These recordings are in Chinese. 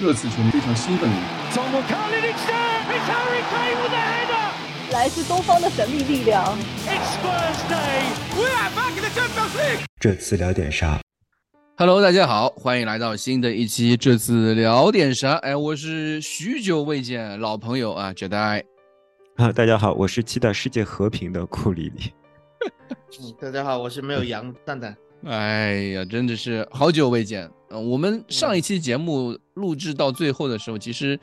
热刺球迷非常兴奋。来自东方的神秘力量。这次聊点啥？Hello，大家好，欢迎来到新的一期这次聊点啥？哎，我是许久未见老朋友啊，绝代。啊，大家好，我是期待世界和平的库里里。大家好，我是没有羊蛋蛋。哎呀，真的是好久未见。嗯，我们上一期节目录制到最后的时候，其实，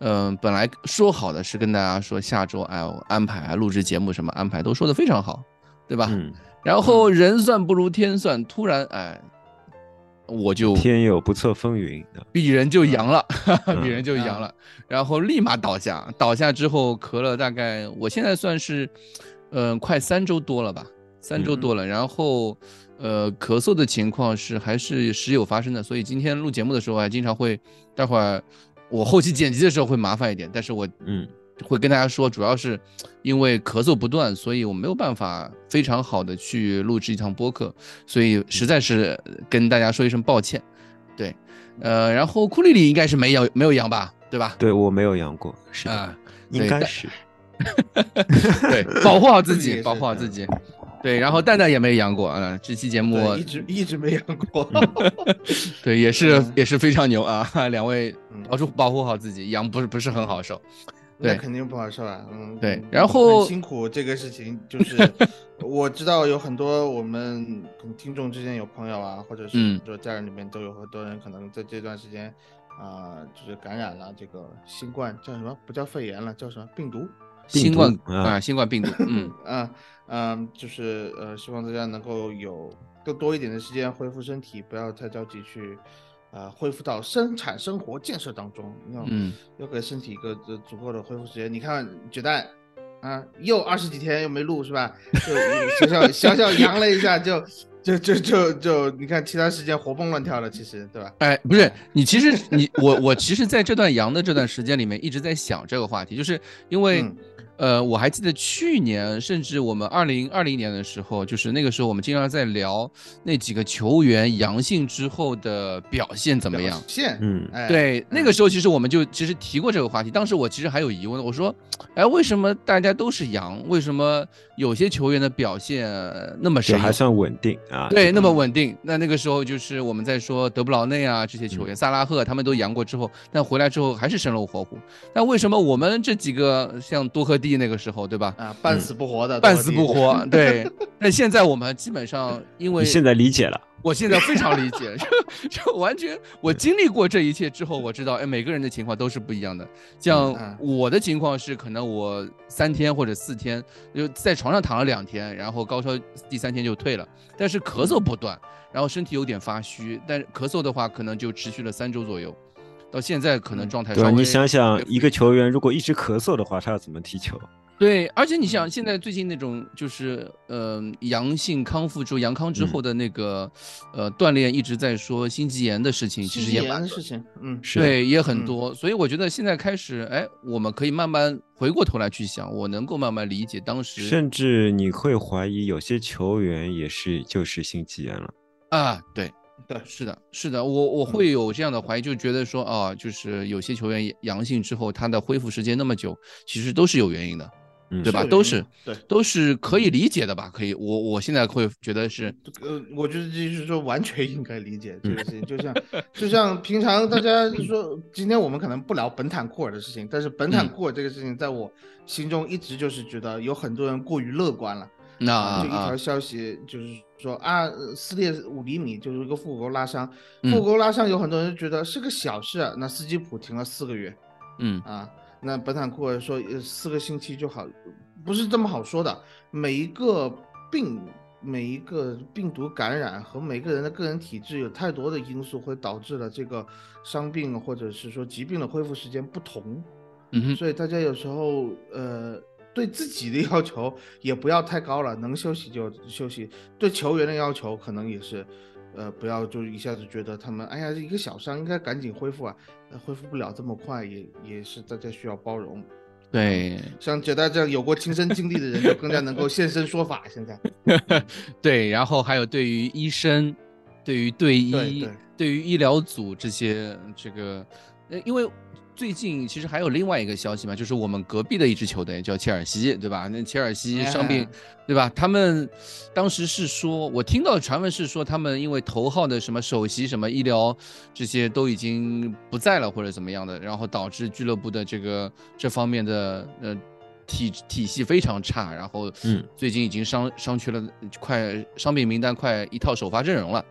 嗯，本来说好的是跟大家说下周哎安排啊录制节目什么安排都说的非常好，对吧？嗯。然后人算不如天算，突然哎，我就天有不测风云，鄙人就阳了，鄙人就阳了，然后立马倒下，倒下之后咳了大概，我现在算是，嗯，快三周多了吧。三周多了，然后，呃，咳嗽的情况是还是时有发生的，所以今天录节目的时候还经常会，待会儿我后期剪辑的时候会麻烦一点，但是我嗯会跟大家说，主要是因为咳嗽不断，所以我没有办法非常好的去录制一场播客，所以实在是跟大家说一声抱歉。对，呃，然后库里里应该是没养没有阳吧，对吧？对我没有阳过，是啊，应该是，对，保护好自己，保护好自己。对，然后蛋蛋也没阳过啊，这期节目一直一直没阳过 对，也是也是非常牛啊，两位保住保护好自己，阳不是不是很好受，那，肯定不好受啊，嗯，对，然后辛苦这个事情就是 我知道有很多我们听众之间有朋友啊，或者是说家人里面都有很多人可能在这段时间啊，就是感染了这个新冠叫什么？不叫肺炎了，叫什么病毒？新冠啊，新冠病毒，嗯啊。嗯，就是呃，希望大家能够有更多一点的时间恢复身体，不要太着急去，呃，恢复到生产生活建设当中。要嗯，要给身体一个足够的恢复时间。你看，绝代啊，又二十几天又没录是吧？就小小 小小阳了一下，就就就就就，你看其他时间活蹦乱跳的，其实对吧？哎，不是你，其实你我我其实在这段阳的这段时间里面一直在想这个话题，就是因为。呃，我还记得去年，甚至我们二零二零年的时候，就是那个时候，我们经常在聊那几个球员阳性之后的表现怎么样。表现，嗯，对，那个时候其实我们就其实提过这个话题。当时我其实还有疑问，我说，哎，为什么大家都是阳？为什么有些球员的表现那么神？还算稳定啊？对，那么稳定。那那个时候就是我们在说德布劳内啊这些球员，萨拉赫他们都阳过之后，但回来之后还是生龙活虎。那为什么我们这几个像多克蒂那个时候，对吧？啊，半死不活的，半死不活。对。那现在我们基本上，因为现在理解了，我现在非常理解，就就完全我经历过这一切之后，我知道，哎，每个人的情况都是不一样的。像我的情况是，可能我三天或者四天就在床上躺了两天，然后高烧第三天就退了，但是咳嗽不断，然后身体有点发虚，但是咳嗽的话可能就持续了三周左右。到现在可能状态。对，你想想，一个球员如果一直咳嗽的话，他要怎么踢球？对，而且你想，现在最近那种就是呃阳性康复之后，阳康之后的那个呃锻炼一直在说心肌炎的事情，其实也蛮事情，嗯，对，也很多。所以我觉得现在开始，哎，我们可以慢慢回过头来去想，我能够慢慢理解当时。甚至你会怀疑有些球员也是就是心肌炎了啊？对。对，是的，是的，我我会有这样的怀疑，就觉得说啊，就是有些球员阳性之后，他的恢复时间那么久，其实都是有原因的，对吧？都是，对，都是可以理解的吧？可以，我我现在会觉得是，呃，我觉得就是说完全应该理解这个事情，就像就像平常大家说，今天我们可能不聊本坦库尔的事情，但是本坦库尔这个事情，在我心中一直就是觉得有很多人过于乐观了。那就一条消息，就是说啊，撕裂五厘米就是一个腹股沟拉伤，腹股沟拉伤有很多人觉得是个小事，啊那斯基普停了四个月，嗯啊，那本坦库尔说四个星期就好，不是这么好说的。每一个病，每一个病毒感染和每个人的个人体质有太多的因素，会导致了这个伤病或者是说疾病的恢复时间不同，嗯所以大家有时候呃。对自己的要求也不要太高了，能休息就休息。对球员的要求可能也是，呃，不要就一下子觉得他们，哎呀，一个小伤应该赶紧恢复啊，恢复不了这么快，也也是大家需要包容。对，像杰大这样有过亲身经历的人，就更加能够现身说法。现在，对，然后还有对于医生，对于队医，对于医疗组这些这个。呃，因为最近其实还有另外一个消息嘛，就是我们隔壁的一支球队叫切尔西，对吧？那切尔西伤病，对吧？他们当时是说，我听到传闻是说，他们因为头号的什么首席、什么医疗这些都已经不在了，或者怎么样的，然后导致俱乐部的这个这方面的呃体体系非常差，然后嗯，最近已经伤伤缺了，快伤病名单快一套首发阵容了。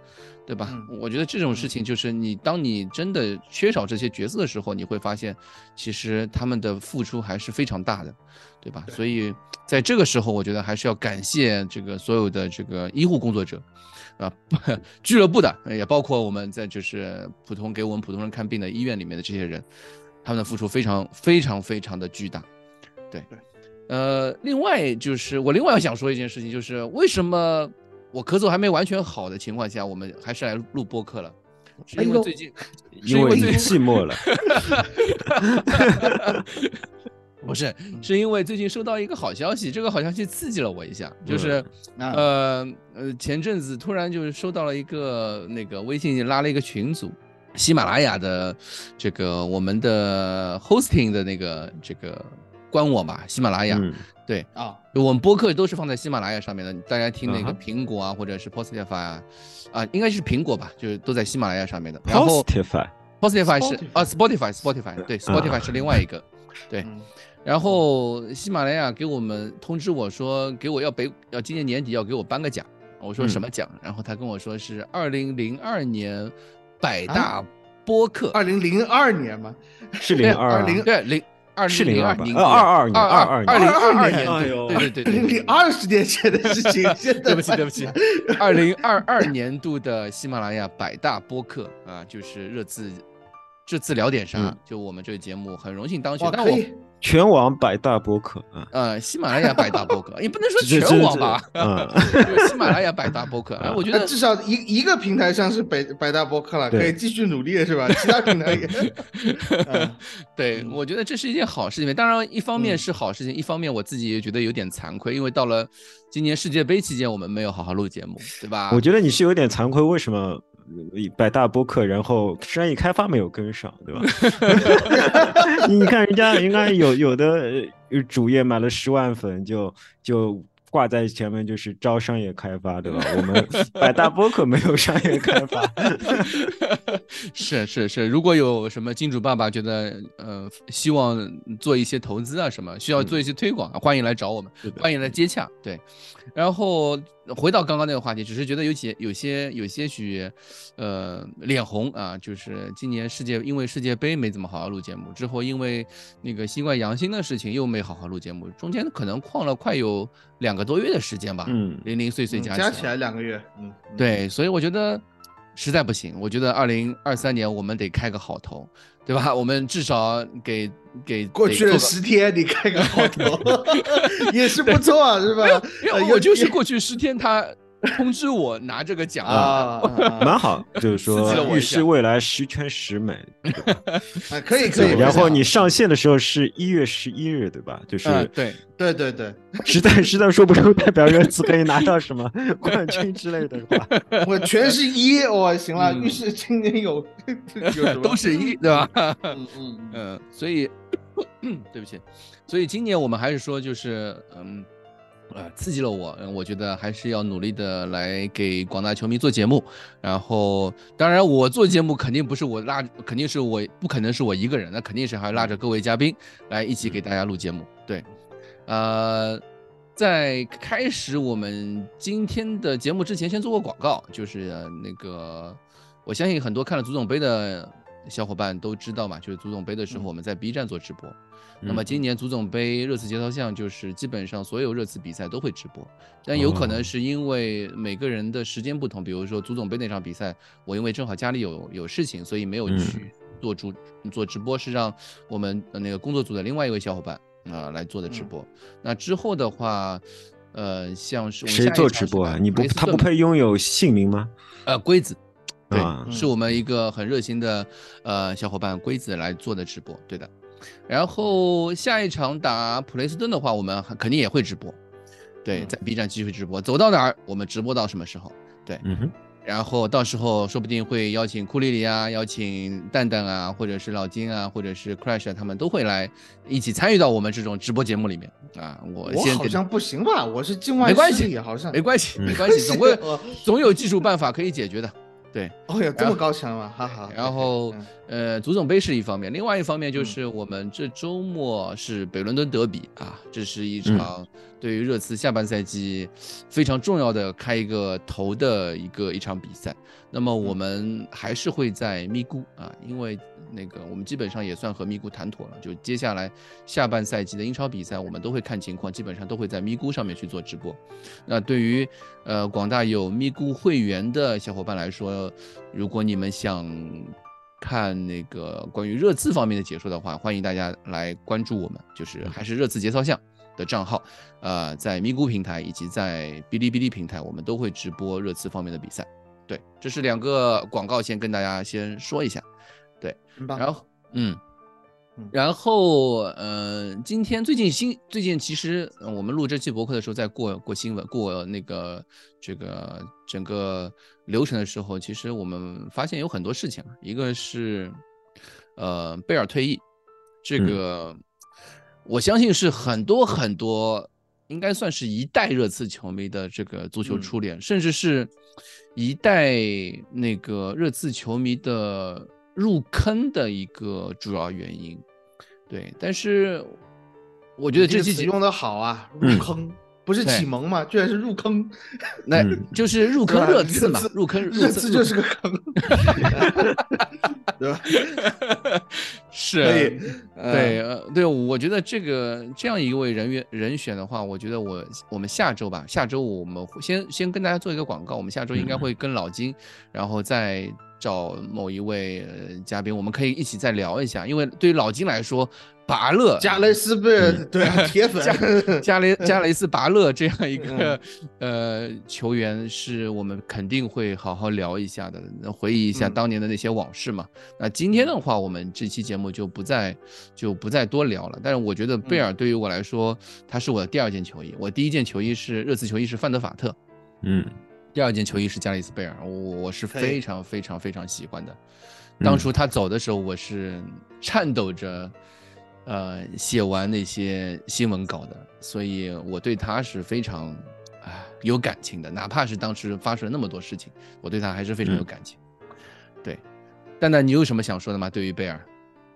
对吧？我觉得这种事情就是你，当你真的缺少这些角色的时候，你会发现，其实他们的付出还是非常大的，对吧？所以在这个时候，我觉得还是要感谢这个所有的这个医护工作者，啊，俱乐部的，也包括我们在就是普通给我们普通人看病的医院里面的这些人，他们的付出非常非常非常的巨大。对，呃，另外就是我另外要想说一件事情，就是为什么？我咳嗽还没完全好的情况下，我们还是来录播客了，是因为最近，因为你寂寞了，不是，是因为最近收到一个好消息，这个好消息刺激了我一下，就是呃呃，前阵子突然就是收到了一个那个微信拉了一个群组，喜马拉雅的这个我们的 hosting 的那个这个官网吧，喜马拉雅。对啊，我们播客都是放在喜马拉雅上面的，大家听那个苹果啊，或者是 Spotify 啊，啊，应该是苹果吧，就是都在喜马拉雅上面的。Spotify，Spotify 是啊，Spotify，Spotify 对，Spotify 是另外一个，对。然后喜马拉雅给我们通知我说，给我要北要今年年底要给我颁个奖，我说什么奖？然后他跟我说是二零零二年百大播客。二零零二年吗？是零二零对零。二零零二年，二二年，二二二零二二年，对对对对对，二十年前的事情，对不起对不起，二零二二年度的喜马拉雅百大播客啊，就是热字，这次聊点啥？就我们这个节目很荣幸当选，但我。全网百大播客啊，呃，喜马拉雅百大播客，也不能说全网吧，嗯，喜马拉雅百大播客，我觉得 至少一一个平台上是百百大播客了，可以继续努力是吧？其他平台也，对，我觉得这是一件好事情。当然，一方面是好事情，一方面我自己也觉得有点惭愧，因为到了今年世界杯期间，我们没有好好录节目，对吧？我觉得你是有点惭愧，为什么？百大播客，然后商业开发没有跟上，对吧？你看人家，人家有有的主页买了十万粉，就就。挂在前面就是招商业开发，对吧？我们 百大播客没有商业开发，是是是。如果有什么金主爸爸觉得呃希望做一些投资啊什么，需要做一些推广，欢迎来找我们，欢迎来接洽。对，然后回到刚刚那个话题，只是觉得有些有些有些许呃脸红啊，就是今年世界因为世界杯没怎么好好录节目，之后因为那个新冠阳性的事情又没好好录节目，中间可能旷了快有两个。多月的时间吧，嗯，零零碎碎加加起来两个月，嗯，对，所以我觉得实在不行，我觉得二零二三年我们得开个好头，对吧？我们至少给给 过去的十天，你开个好头 也是不错，是吧？我就是过去十天他。通知我拿这个奖啊，蛮好，就是说预示未来十全十美，啊，可以可以。然后你上线的时候是一月十一日，对吧？就是对对对对，实在实在说不出代表热刺可以拿到什么冠军之类的话，我全是一，我行了。预示今年有都是一，对吧？嗯嗯嗯，所以 对不起，所以今年我们还是说就是嗯。呃，刺激了我，我觉得还是要努力的来给广大球迷做节目。然后，当然我做节目肯定不是我拉，肯定是我不可能是我一个人，那肯定是还要拉着各位嘉宾来一起给大家录节目。对，呃，在开始我们今天的节目之前，先做个广告，就是那个我相信很多看了足总杯的小伙伴都知道嘛，就是足总杯的时候我们在 B 站做直播。那么今年足总杯热刺节操项就是基本上所有热刺比赛都会直播，但有可能是因为每个人的时间不同，比如说足总杯那场比赛，我因为正好家里有有事情，所以没有去做主做直播，是让我们那个工作组的另外一位小伙伴啊来做的直播。那之后的话，呃，像是谁做直播啊？你不他不配拥有姓名吗？呃，龟子，对，是我们一个很热心的呃小伙伴龟子来做的直播，对的。然后下一场打普雷斯顿的话，我们肯定也会直播，对，在 B 站继续直播，走到哪儿我们直播到什么时候？对，嗯哼，然后到时候说不定会邀请库里里啊，邀请蛋蛋啊，或者是老金啊，或者是 Crash 啊，他们都会来一起参与到我们这种直播节目里面啊。我我好像不行吧？我是境外没关系，好像没关系，没关系，总会总有技术办法可以解决的。对，哦哟，这么高强吗？哈哈。然后，呃，足总杯是一方面，另外一方面就是我们这周末是北伦敦德比啊，这是一场对于热刺下半赛季非常重要的开一个头的一个一场比赛。那么我们还是会在咪咕啊，因为那个我们基本上也算和咪咕谈妥了，就接下来下半赛季的英超比赛，我们都会看情况，基本上都会在咪咕上面去做直播。那对于呃广大有咪咕会员的小伙伴来说，如果你们想看那个关于热刺方面的解说的话，欢迎大家来关注我们，就是还是热刺节操项的账号，呃，在咪咕平台以及在哔哩哔哩平台，我们都会直播热刺方面的比赛。对，这是两个广告，先跟大家先说一下。对，然后嗯，然后呃，今天最近新最近其实我们录这期博客的时候，在过过新闻过那个这个整个流程的时候，其实我们发现有很多事情，一个是呃贝尔退役，这个我相信是很多很多。应该算是一代热刺球迷的这个足球初恋，甚至是一代那个热刺球迷的入坑的一个主要原因。对，但是我觉得这期用的好啊，入坑。不是启蒙嘛？居然是入坑，那就是入坑热刺嘛，入坑热刺就是个坑，对吧？是，对，呃，对，我觉得这个这样一位人员人选的话，我觉得我我们下周吧，下周我们先先跟大家做一个广告，我们下周应该会跟老金，然后再找某一位嘉宾，我们可以一起再聊一下，因为对于老金来说。拔勒加雷斯贝尔对 铁粉加加雷加雷斯拔勒这样一个呃球员，是我们肯定会好好聊一下的，回忆一下当年的那些往事嘛。那今天的话，我们这期节目就不再就不再多聊了。但是我觉得贝尔对于我来说，他是我的第二件球衣。我第一件球衣是热刺球衣是范德法特，嗯，第二件球衣是加里斯贝尔，我我是非常非常非常喜欢的。当初他走的时候，我是颤抖着。呃，写完那些新闻稿的，所以我对他是非常啊有感情的，哪怕是当时发生了那么多事情，我对他还是非常有感情。对，蛋蛋，你有什么想说的吗？对于贝尔，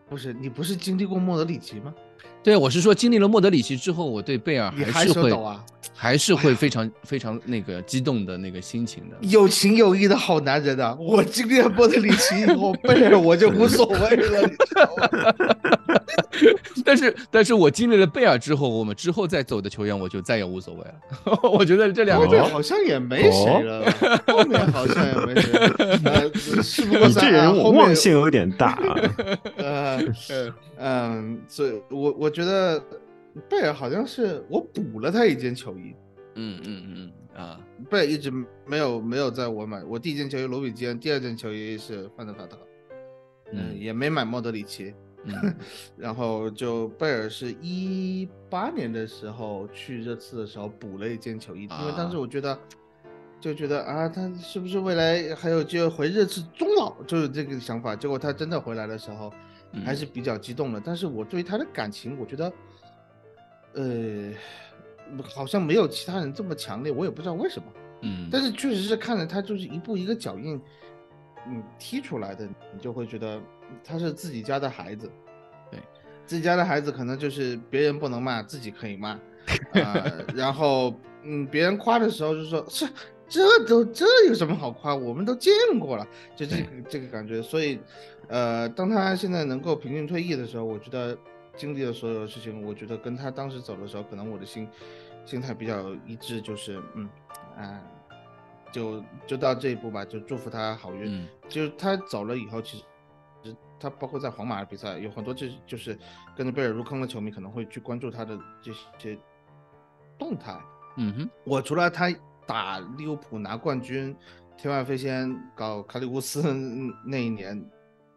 不是你不是经历过莫德里奇吗？对，我是说经历了莫德里奇之后，我对贝尔还是会，还是会非常非常那个激动的那个心情的。有情有义的好男人啊！我经历了莫德里奇以后，贝尔我就无所谓了，你知道吗？但是，但是我经历了贝尔之后，我们之后再走的球员，我就再也无所谓了。我觉得这两个队好像也没谁了，后面好像也没谁。是不过这人忘性有点大啊。呃，嗯，所以我我。我觉得贝尔好像是我补了他一件球衣，嗯嗯嗯啊，贝尔一直没有没有在我买，我第一件球衣罗比基恩，第二件球衣是范德法特，嗯，也没买莫德里奇，然后就贝尔是一八年的时候去热刺的时候补了一件球衣，因为当时我觉得就觉得啊，他是不是未来还有机会回热刺终老，就是这个想法，结果他真的回来的时候。还是比较激动的，但是我对他的感情，我觉得，呃，好像没有其他人这么强烈，我也不知道为什么。嗯，但是确实是看着他就是一步一个脚印，嗯，踢出来的，你就会觉得他是自己家的孩子。对，自己家的孩子可能就是别人不能骂，自己可以骂。啊，然后，嗯，别人夸的时候就说是。这都这有什么好夸？我们都见过了，就这个这个感觉。所以，呃，当他现在能够平静退役的时候，我觉得经历了所有的事情，我觉得跟他当时走的时候，可能我的心心态比较一致，就是嗯啊，就就到这一步吧，就祝福他好运。就是他走了以后，其实他包括在皇马的比赛，有很多就就是跟着贝尔入坑的球迷可能会去关注他的这些动态。嗯哼，我除了他。打利物浦拿冠军，天外飞仙搞卡里乌斯 那一年，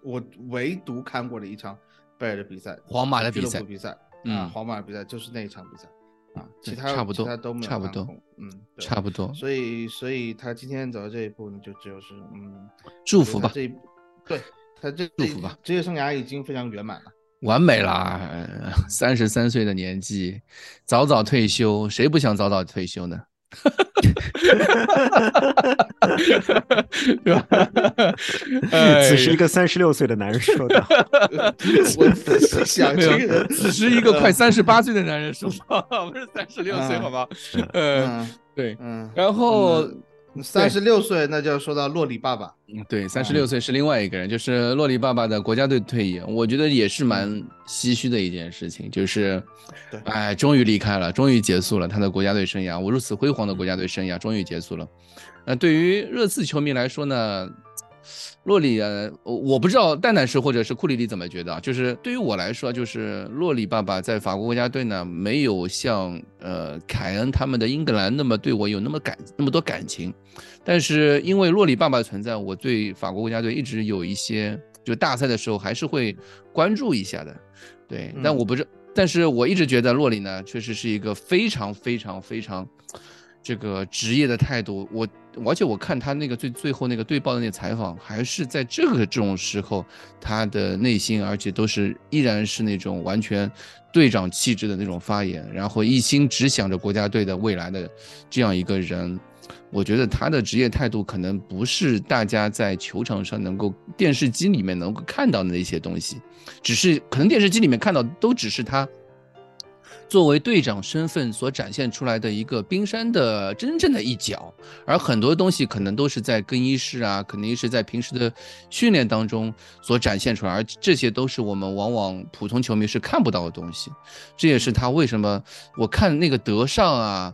我唯独看过了一场贝尔的比赛，皇马的比赛，比赛嗯，皇马的比赛就是那一场比赛，啊，其他差不多其他都没有差不多，嗯，差不多，所以所以他今天走到这一步呢，就只有是嗯，祝福吧，这一对他这祝福吧，职业生涯已经非常圆满了。完美啦！三十三岁的年纪，早早退休，谁不想早早退休呢？对此时一个三十六岁的男人说道。我仔细想，没有这个。人此时一个快三十八岁的男人说道，不是三十六岁，嗯好吗？呃，嗯。对。嗯，然后，三十六岁那就要说到洛里爸爸，嗯对，三十六岁是另外一个人，就是洛里爸爸的国家队退役，我觉得也是蛮唏嘘的一件事情，就是对，哎，终于离开了，终于结束了他的国家队生涯，我如此辉煌的国家队生涯终于结束了。那对于热刺球迷来说呢，洛里呃，我我不知道蛋蛋是或者是库里里怎么觉得啊，就是对于我来说，就是洛里爸爸在法国国家队呢，没有像呃凯恩他们的英格兰那么对我有那么感那么多感情，但是因为洛里爸爸的存在，我对法国国家队一直有一些，就大赛的时候还是会关注一下的，对，但嗯。我不知，但是我一直觉得洛里呢，确实是一个非常非常非常这个职业的态度，我而且我看他那个最最后那个对报的那个采访，还是在这个这种时候，他的内心而且都是依然是那种完全队长气质的那种发言，然后一心只想着国家队的未来的这样一个人。我觉得他的职业态度可能不是大家在球场上能够电视机里面能够看到的那些东西，只是可能电视机里面看到都只是他作为队长身份所展现出来的一个冰山的真正的一角，而很多东西可能都是在更衣室啊，肯定是在平时的训练当中所展现出来，而这些都是我们往往普通球迷是看不到的东西。这也是他为什么我看那个德尚啊。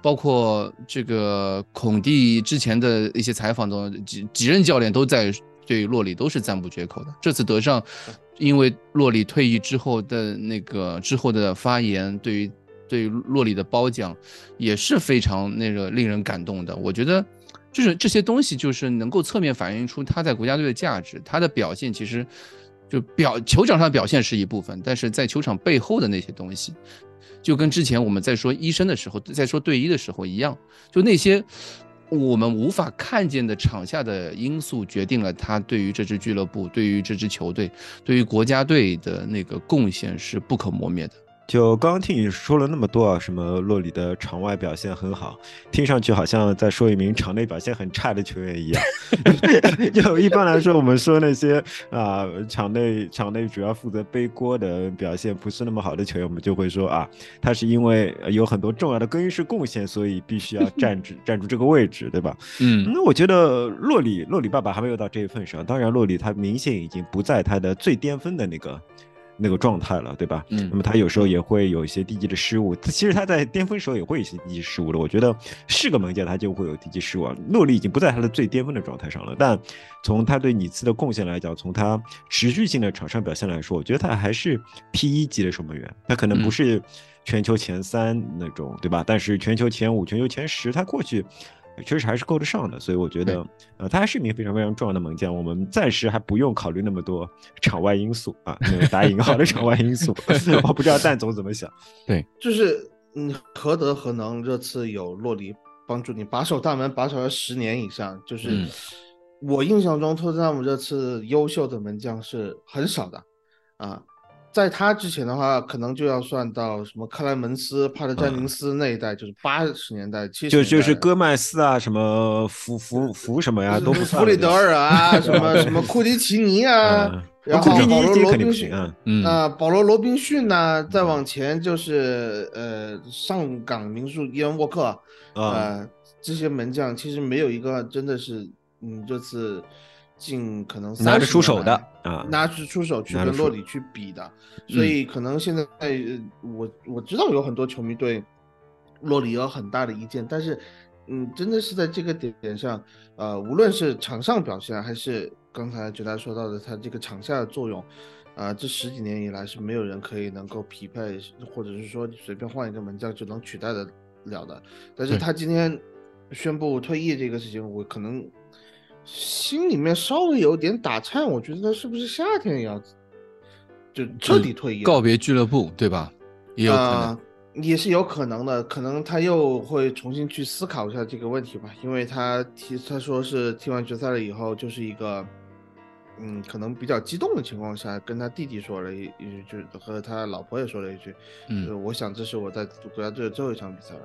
包括这个孔蒂之前的一些采访中，几几任教练都在对洛里都是赞不绝口的。这次德尚，因为洛里退役之后的那个之后的发言，对于对于洛里的褒奖，也是非常那个令人感动的。我觉得，就是这些东西，就是能够侧面反映出他在国家队的价值，他的表现其实就表球场上表现是一部分，但是在球场背后的那些东西。就跟之前我们在说医生的时候，在说队医的时候一样，就那些我们无法看见的场下的因素，决定了他对于这支俱乐部、对于这支球队、对于国家队的那个贡献是不可磨灭的。就刚刚听你说了那么多啊，什么洛里的场外表现很好，听上去好像在说一名场内表现很差的球员一样。就一般来说，我们说那些啊、场内场内主要负责背锅的表现不是那么好的球员，我们就会说啊，他是因为呃有很多重要的更衣室贡献，所以必须要站住站住这个位置，对吧？嗯那我觉得洛里洛里爸爸还没有到这一份上，当然洛里他明显已经不在他的最巅峰的那个那个状态了，对吧？嗯那么他有时候也会有一些低级的失误，其实他在巅峰时候也会有一些低级失误的。我觉得是个门将，他就会有低级失误。诺里已经不在他的最巅峰的状态上了，但从他对尼茨的贡献来讲，从他持续性的场上表现来说，我觉得他还是 P 一级的守门员，他可能不嗯是全球前三那种，对吧？但是全球前五、全球前十，他过去。确实还是够得上的，所以我觉得，呃，他还是一名非常非常重要的门将。我们暂时还不用考虑那么多场外因素啊，那个打引号的场外因素。我不知道蛋总怎么想。对就是嗯，何德何能？这次有洛里帮助你把守大门，把守了十年以上。就是、嗯我印象中，托特纳姆这次优秀的门将是很少的啊。在他之前的话，可能就要算到什么克莱门斯、帕特詹宁斯那一代，就是八十年代、七十就就是戈麦斯啊，什么福福福什么呀，都不算弗里德尔啊，什么 什么库迪奇尼啊，嗯然后保罗罗宾逊啊。嗯啊，保罗罗宾逊呐、再往前就是呃上港名宿伊恩沃克，啊，呃这些门将其实没有一个真的是嗯这次近可能拿得出手的啊，拿出出手去跟洛里去比的，所以可能现在呃我我知道有很多球迷对洛里有很大的意见，但是嗯，真的是在这个点上，呃，无论是场上表现，还是刚才觉得说到的他这个场下的作用，啊、这十几年以来是没有人可以能够匹配，或者是说随便换一个门将就能取代的了的。但是他今天宣布退役这个事情，我可能心里面稍微有点打颤，我觉得他是不是夏天也要就彻底退役了？告别俱乐部，对吧？也有可能。啊也是有可能的，可能他又会重新去思考一下这个问题吧，因为他踢他说是踢完决赛了以后就是一个。嗯，可能比较激动的情况下，跟他弟弟说了一一句，就和他老婆也说了一句，嗯，我想这是我在国家队的最后一场比赛了。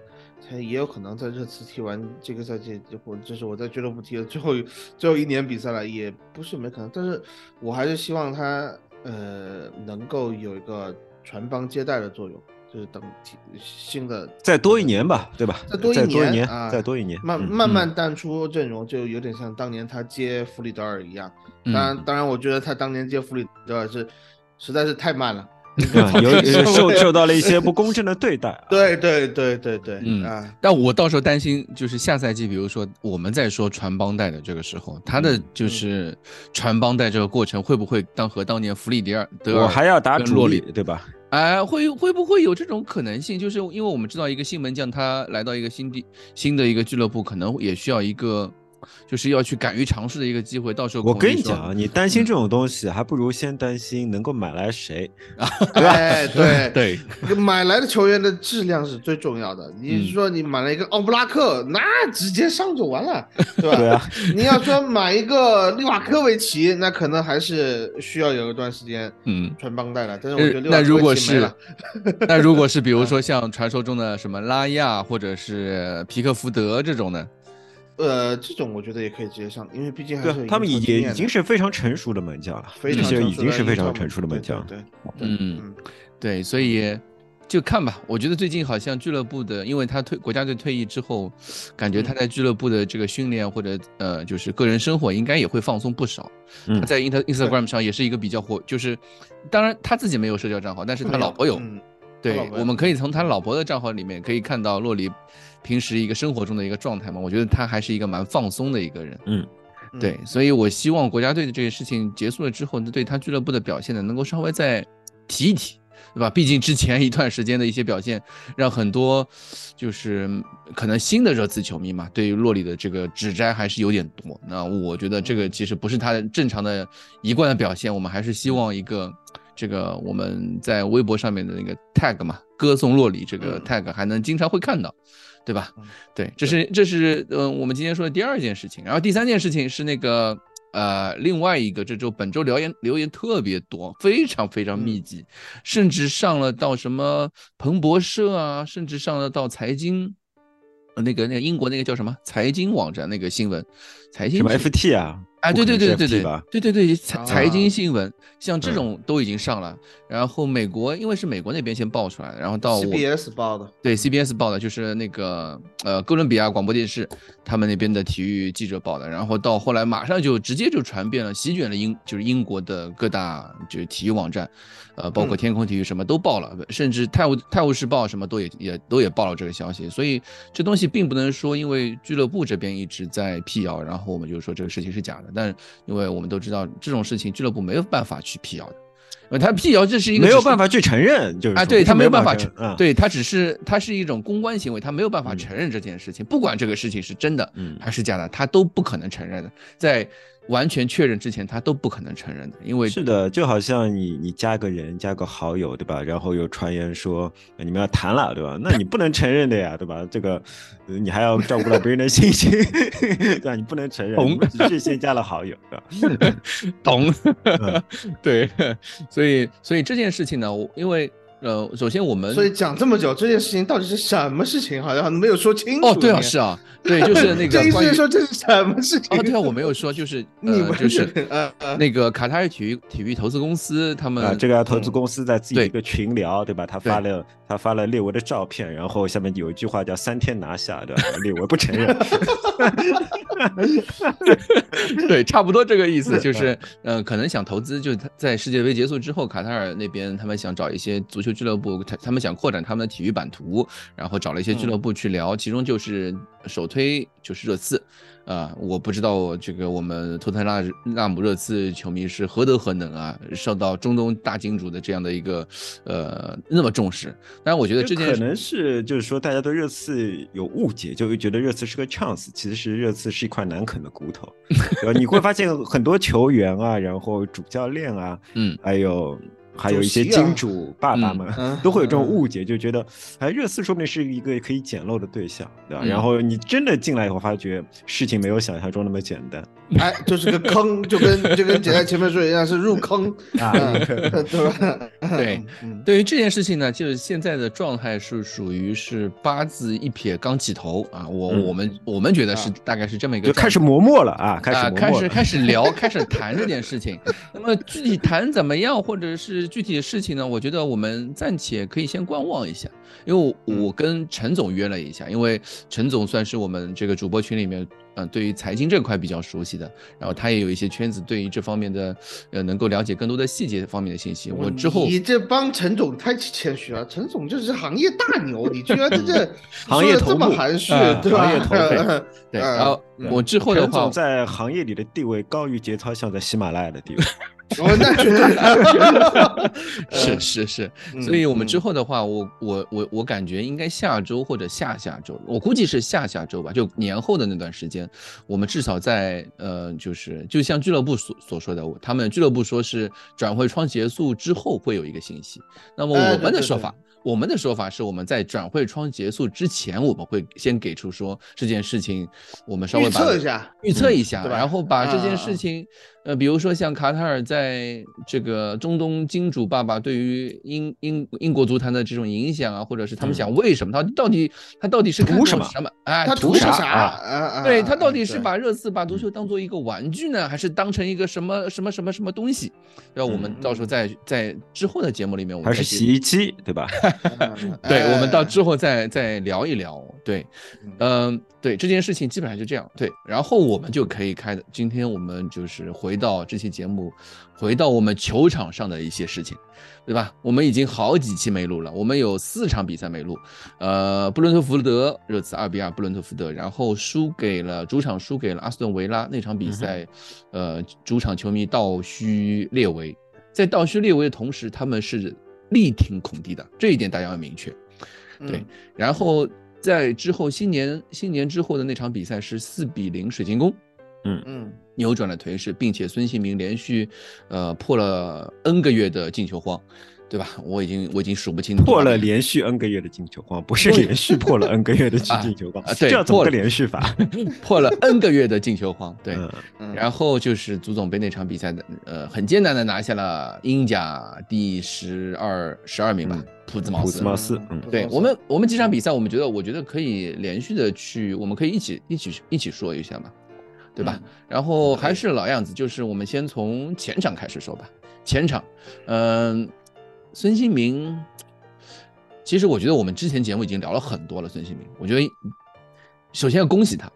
他也有可能在这次踢完这个赛季，或这是我在俱乐部踢的最后最后一年比赛了，也不是没可能。但是我还是希望他呃能够有一个传帮接代的作用。就是等新的再多一年吧，对吧？再多一年啊，再多一年，慢慢慢淡出阵容，就有点像当年他接弗里德尔一样。当然，当然，我觉得他当年接弗里德尔是实在是太慢了，有 受受到了一些不公正的对待。对对对对对，嗯啊。但我到时候担心，就是下赛季，比如说我们在说传帮带的这个时候，他的就是传帮带这个过程会不会当和当年弗里德尔德尔还要打主力，对吧？哎，会会不会有这种可能性？就是因为我们知道一个新门将，他来到一个新地新的一个俱乐部，可能也需要一个。就是要去敢于尝试的一个机会，到时候我跟你讲啊，你担心这种东西，还不如先担心能够买来谁，对吧？对 对，买来的球员的质量是最重要的。你说你买了一个奥布拉克，那直接上就完了，对吧？对啊。你要说买一个利瓦科维奇，那可能还是需要有一段时间，嗯，穿帮带了。但是我觉得那如果是，那如果是比如说像传说中的什么拉亚或者是皮克福德这种呢？呃，这种我觉得也可以直接上，因为毕竟还是他们也已经是非常成熟的门将了，这些已经是非常成熟的门将。对，嗯，对，所以就看吧。我觉得最近好像俱乐部的，因为他退国家队退役之后，感觉他在俱乐部的这个训练或者呃，就是个人生活应该也会放松不少。他在 ins Instagram 上也是一个比较火，就是当然他自己没有社交账号，但是他老婆有。对，我们可以从他老婆的账号里面可以看到洛里平时一个生活中的一个状态嘛。我觉得他还是一个蛮放松的一个人。嗯，对，所以我希望国家队的这个事情结束了之后，对他俱乐部的表现呢，能够稍微再提一提，对吧？毕竟之前一段时间的一些表现，让很多就是可能新的热刺球迷嘛，对于洛里的这个指摘还是有点多。那我觉得这个其实不是他正常的一贯的表现，我们还是希望一个。这个我们在微博上面的那个 tag 嘛，歌颂洛里这个 tag 还能经常会看到，对吧？对，这是这是嗯，我们今天说的第二件事情。然后第三件事情是那个呃，另外一个这周本周留言留言特别多，非常非常密集，甚至上了到什么彭博社啊，甚至上了到财经，那个那个英国那个叫什么财经网站那个新闻，财经什么 FT 啊？哎，对对对对对对对对财财经新闻像这种都已经上了，然后美国因为是美国那边先爆出来的，然后到 CBS 报的，对 CBS 报的，就是那个呃哥伦比亚广播电视他们那边的体育记者报的，然后到后来马上就直接就传遍了，席卷了英就是英国的各大就是体育网站，呃包括天空体育什么都报了，甚至泰晤泰晤士报什么都也也都也报了这个消息，所以这东西并不能说因为俱乐部这边一直在辟谣，然后我们就说这个事情是假的。但因为我们都知道这种事情，俱乐部没有办法去辟谣的，因为他辟谣这是一个没有办法去承认，就是啊，对他没有办法承，对他只是他是一种公关行为，他没有办法承认这件事情，不管这个事情是真的还是假的，他都不可能承认的，在。完全确认之前，他都不可能承认的，因为是的，就好像你你加个人，加个好友，对吧？然后有传言说你们要谈了，对吧？那你不能承认的呀，对吧？这个你还要照顾到别人的心情，对吧？你不能承认，我们只是先加了好友，懂？对，所以所以这件事情呢，我因为。呃，首先我们所以讲这么久，这件事情到底是什么事情？好像没有说清楚。哦，对啊，是啊，对，就是那 个。这意思是说这是什么事情？哦，对啊，我没有说，就是 呃，就是呃，那个卡塔尔体育体育投资公司他们啊，这个投资公司在自己一个群聊，对吧？他发了他发了列维的照片，然后下面有一句话叫“三天拿下”，对吧？列维不承认。对，差不多这个意思，就是呃，可能想投资，就是他在世界杯结束之后，卡塔尔那边他们想找一些足球。俱乐部他他们想扩展他们的体育版图，然后找了一些俱乐部去聊，其中就是首推就是热刺。啊，我不知道这个我们托特纳纳姆热刺球迷是何德何能啊，受到中东大金主的这样的一个呃那么重视。但是我觉得这件可能是就是说大家对热刺有误解，就会觉得热刺是个 chance，其实是热刺是一块难啃的骨头。你会发现很多球员啊，然后主教练啊，嗯，还有还有一些金主爸爸们、嗯 都会有这种嗯误解，就觉得哎，热刺说不定是一个可以捡漏的对象，对吧？嗯。然后你真的进来以后，发觉事情没有想象中那么简单。哎，就是个坑，就跟就跟姐在前面说的一样，是入坑，啊。嗯 对吧？对。嗯，对于这件事情呢，就是现在的状态是属于是八字一撇刚起头啊，我、嗯。我们我们觉得是啊。大概是这么一个就开始磨墨了啊，开始啊，磨墨了。开始开始聊，开始谈这件事情。那么具体谈怎么样，或者是具体的事情呢？我觉得我们暂且可以先观望一下，因为我我跟陈总约了一下，因为陈总算是我们这个主播群里面，嗯、对于财经这块比较熟悉的，然后他也有一些圈子对于这方面的，呃，能够了解更多的细节方面的信息。我之后你这帮陈总太谦虚了，陈总就是行业大牛，你居然在这 行业这么含蓄啊，对吧？行业头 对，嗯然后我之后的话在行业里的地位高于节操像在喜马拉雅的地位。哦，那绝对是是 是，嗯所以我们之嗯后的话，我我我我感觉应该下周或者下下周，我估计是下下周吧，就年后的那段时间，我们至少在呃，就是就像俱乐部所所说的，我他们俱乐部说是转会窗结束之后会有一个信息，那么我哎对对对们的说法。我们的说法是，我们在转会窗结束之前，我们会先给出说这件事情，我们稍微预把测一下，预测一下，然后把这件？事情，呃，比如说像卡塔尔在这个中东金主爸爸对于英英英国足坛的这种影响啊，或者是他们想为什么，他到底他到底是图什么中什么？哎，他图啥？啊啊啊对啊他到底是把热刺把足球当做一个玩具呢，还是当成一个什么什么什么什么东西？对吧？我们嗯到时候在在之后的节目里面，我们还是洗衣机，对吧？嗯 对，我们到哎之后再再聊一聊。对，嗯、对这件事情基本上就这样。对，然后我们就可以开的。今天我们就是回到这期节目，回到我们球场上的一些事情，对吧？我们已经好几期没录了，我们有四场比赛没录。呃，布伦特福德热刺二比二布伦特福德，然后输给了主场输给了阿斯顿维拉那场比赛，呃，主场球迷倒叙列维，在倒叙列维的同时，他们是力挺孔蒂的，这一点大家要明确。对嗯然后在之后新年新年之后的那场比赛是四比零水晶宫嗯。嗯。扭转了颓势，并且孙兴民连续呃破了 N 个月的进球荒，对吧？我已经我已经数不清破了连续 N 个月的进球荒，不是连续破了 N 个月的啊进球荒啊，对这要怎么个破了连续法？破了 N 个月的进球荒，对。然后就是足总杯那场比赛的，呃，很艰难的拿下了英甲第十二十二名吧，普兹茅斯。普兹茅斯嗯对我们，我们几场比赛，我们觉得，我觉得可以连续的去，我们可以一起一起一起说一下嘛，对吧？然后还是老样子，就是我们先从前场开始说吧。前场，嗯、孙兴民，其实我觉得我们之前节目已经聊了很多了。孙兴民，我觉得首先要恭喜他，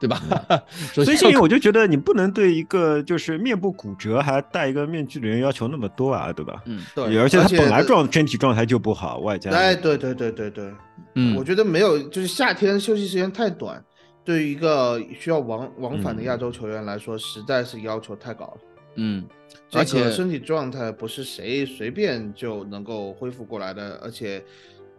对吧？首先要所以这个我就觉得你不能对一个就是面部骨折还戴一个面具的人要求那么多啊，对吧？嗯对，而且他本来状身体状态就不好，外加哎，对对对对对，嗯我觉得没有，就是夏天休息时间太短，对于一个需要往往返的亚洲球员来说，实在是要求太高了。嗯，这而且身体状态不是谁随便就能够恢复过来的，而且，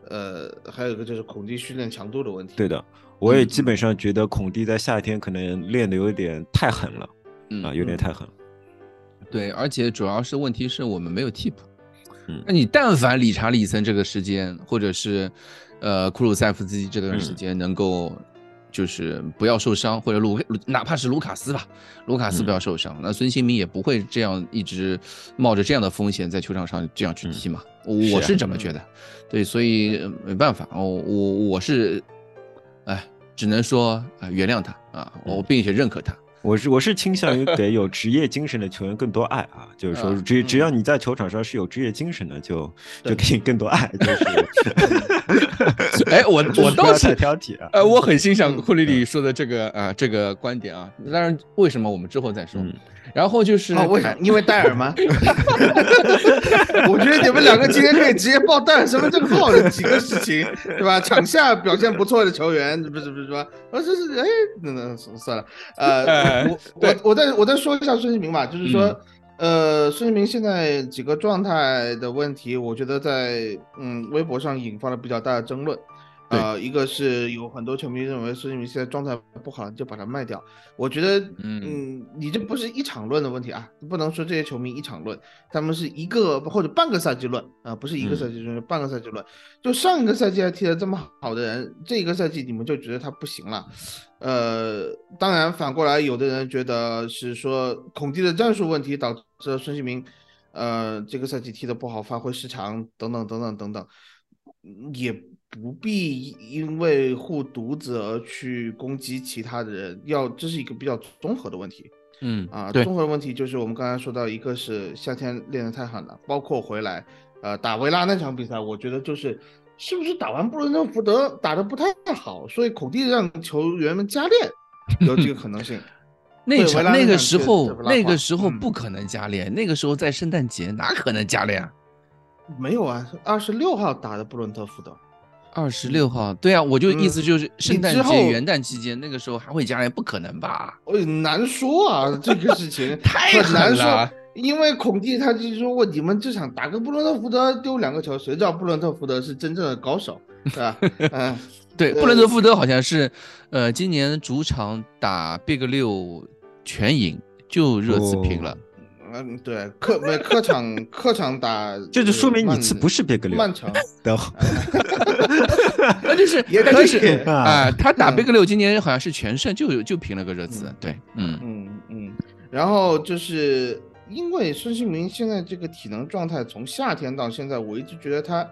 呃，还有一个就是孔蒂训练强度的问题。对的，我也嗯基本上觉得孔蒂在夏天可能练的有点太狠了嗯啊，有点太狠了。对，而且主要是问题是我们没有替补。嗯那你但凡理查利森这个时间，或者是呃库鲁塞夫斯基这段时嗯间能够就是不要受伤，或者卢哪怕是卢卡斯吧，卢卡斯嗯不要受伤，那孙兴民也不会这样一直冒着这样的风险在球场上这样去踢嘛。我是这么觉得，对，所以呃没办法，我我我是，哎，只能说啊、原谅他啊，我嗯并且认可他。我是我是倾向于给有 职业精神的球员更多爱啊，就是说嗯只只要嗯你在球场上是有职业精神的，就就给你更多爱，就是 哎，我我倒是挑剔啊。呃，我很欣赏嗯库里里说的这个啊、这个观点啊。当然，为什么我们之后再说。嗯然后就是啊，为啥？因为戴尔吗？我觉得你们两个今天可以直接报戴尔身份证号的几个事情，对吧？场下表现不错的球员，不是不是说？啊，这是哎，那那算了，呃，哎我我我再我再说一下孙兴民吧，就是说，呃，孙兴民现在几个状态的问题，我觉得在嗯微博上引发了比较大的争论。呃，一个是有很多球迷认为孙兴民现在状态不好，就把他卖掉。我觉得，嗯，你这不是一场论的问题啊，不能说这些球迷一场论，他们是一个或者半个赛季论啊，不是一个赛季论，半个赛季论。就上一个赛季还踢得这么好的人，这个赛季你们就觉得他不行了。呃，当然反过来，有的人觉得是说孔蒂的战术问题导致了孙兴民，呃，这个赛季踢得不好，发挥失常等等等等等等，也。不必因为护犊子而去攻击其他的人，要这是一个比较综合的问题。嗯啊，综合的问题就是我们刚才说到，一个是夏天练得太狠了，包括回来，呃，打维拉那场比赛，我觉得就是是不是打完布伦特福德打得不太好，所以孔蒂让球员们加练，有这个可能性。那场那个时候那个时候不可能加练，那个时候在圣诞节哪可能加练？没有啊，二十六号打的布伦特福德。二十六号，对啊，我就意思就是圣诞节、元旦期间，那个时候还会加人，不可能吧？哎，难说啊，这个事情 太难说。因为孔蒂他就是说过你们这场打个布伦特福德丢两个球，谁知道布伦特福德是真正的高手，是吧？嗯，对，布伦特福德好像是，呃，今年主场打 Big 六全赢，就热刺平了。嗯，对，客没客场客场打，这就说明你次不是别克六，曼城的，那就是也可以啊。他打贝格六今年好像是全胜，就就平了个热刺，对，嗯嗯嗯。然后就是因为孙兴民现在这个体能状态，从夏天到现在，我一直觉得他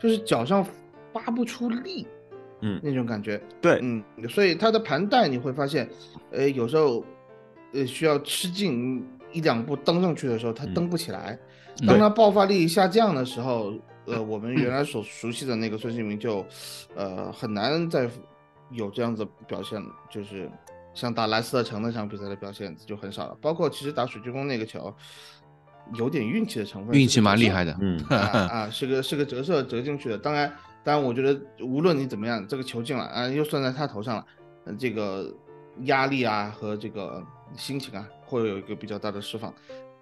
就是脚上发不出力，嗯，那种感觉，对，嗯，所以他的盘带你会发现，呃，有时候呃需要吃劲。一两步蹬上去的时候，他蹬不起来。当他爆发力下降的时候，呃，我们原来所熟悉的那个孙兴民就，呃，很难再有这样子表现，就是像打莱斯特城那场比赛的表现就很少了。包括其实打水晶宫那个球，有点运气的成分，运气蛮厉害的，嗯啊，是个是个折射折进去的。当然，当然，我觉得无论你怎么样，这个球进了啊，又算在他头上了，这个压力啊和这个心情啊。会有一个比较大的释放，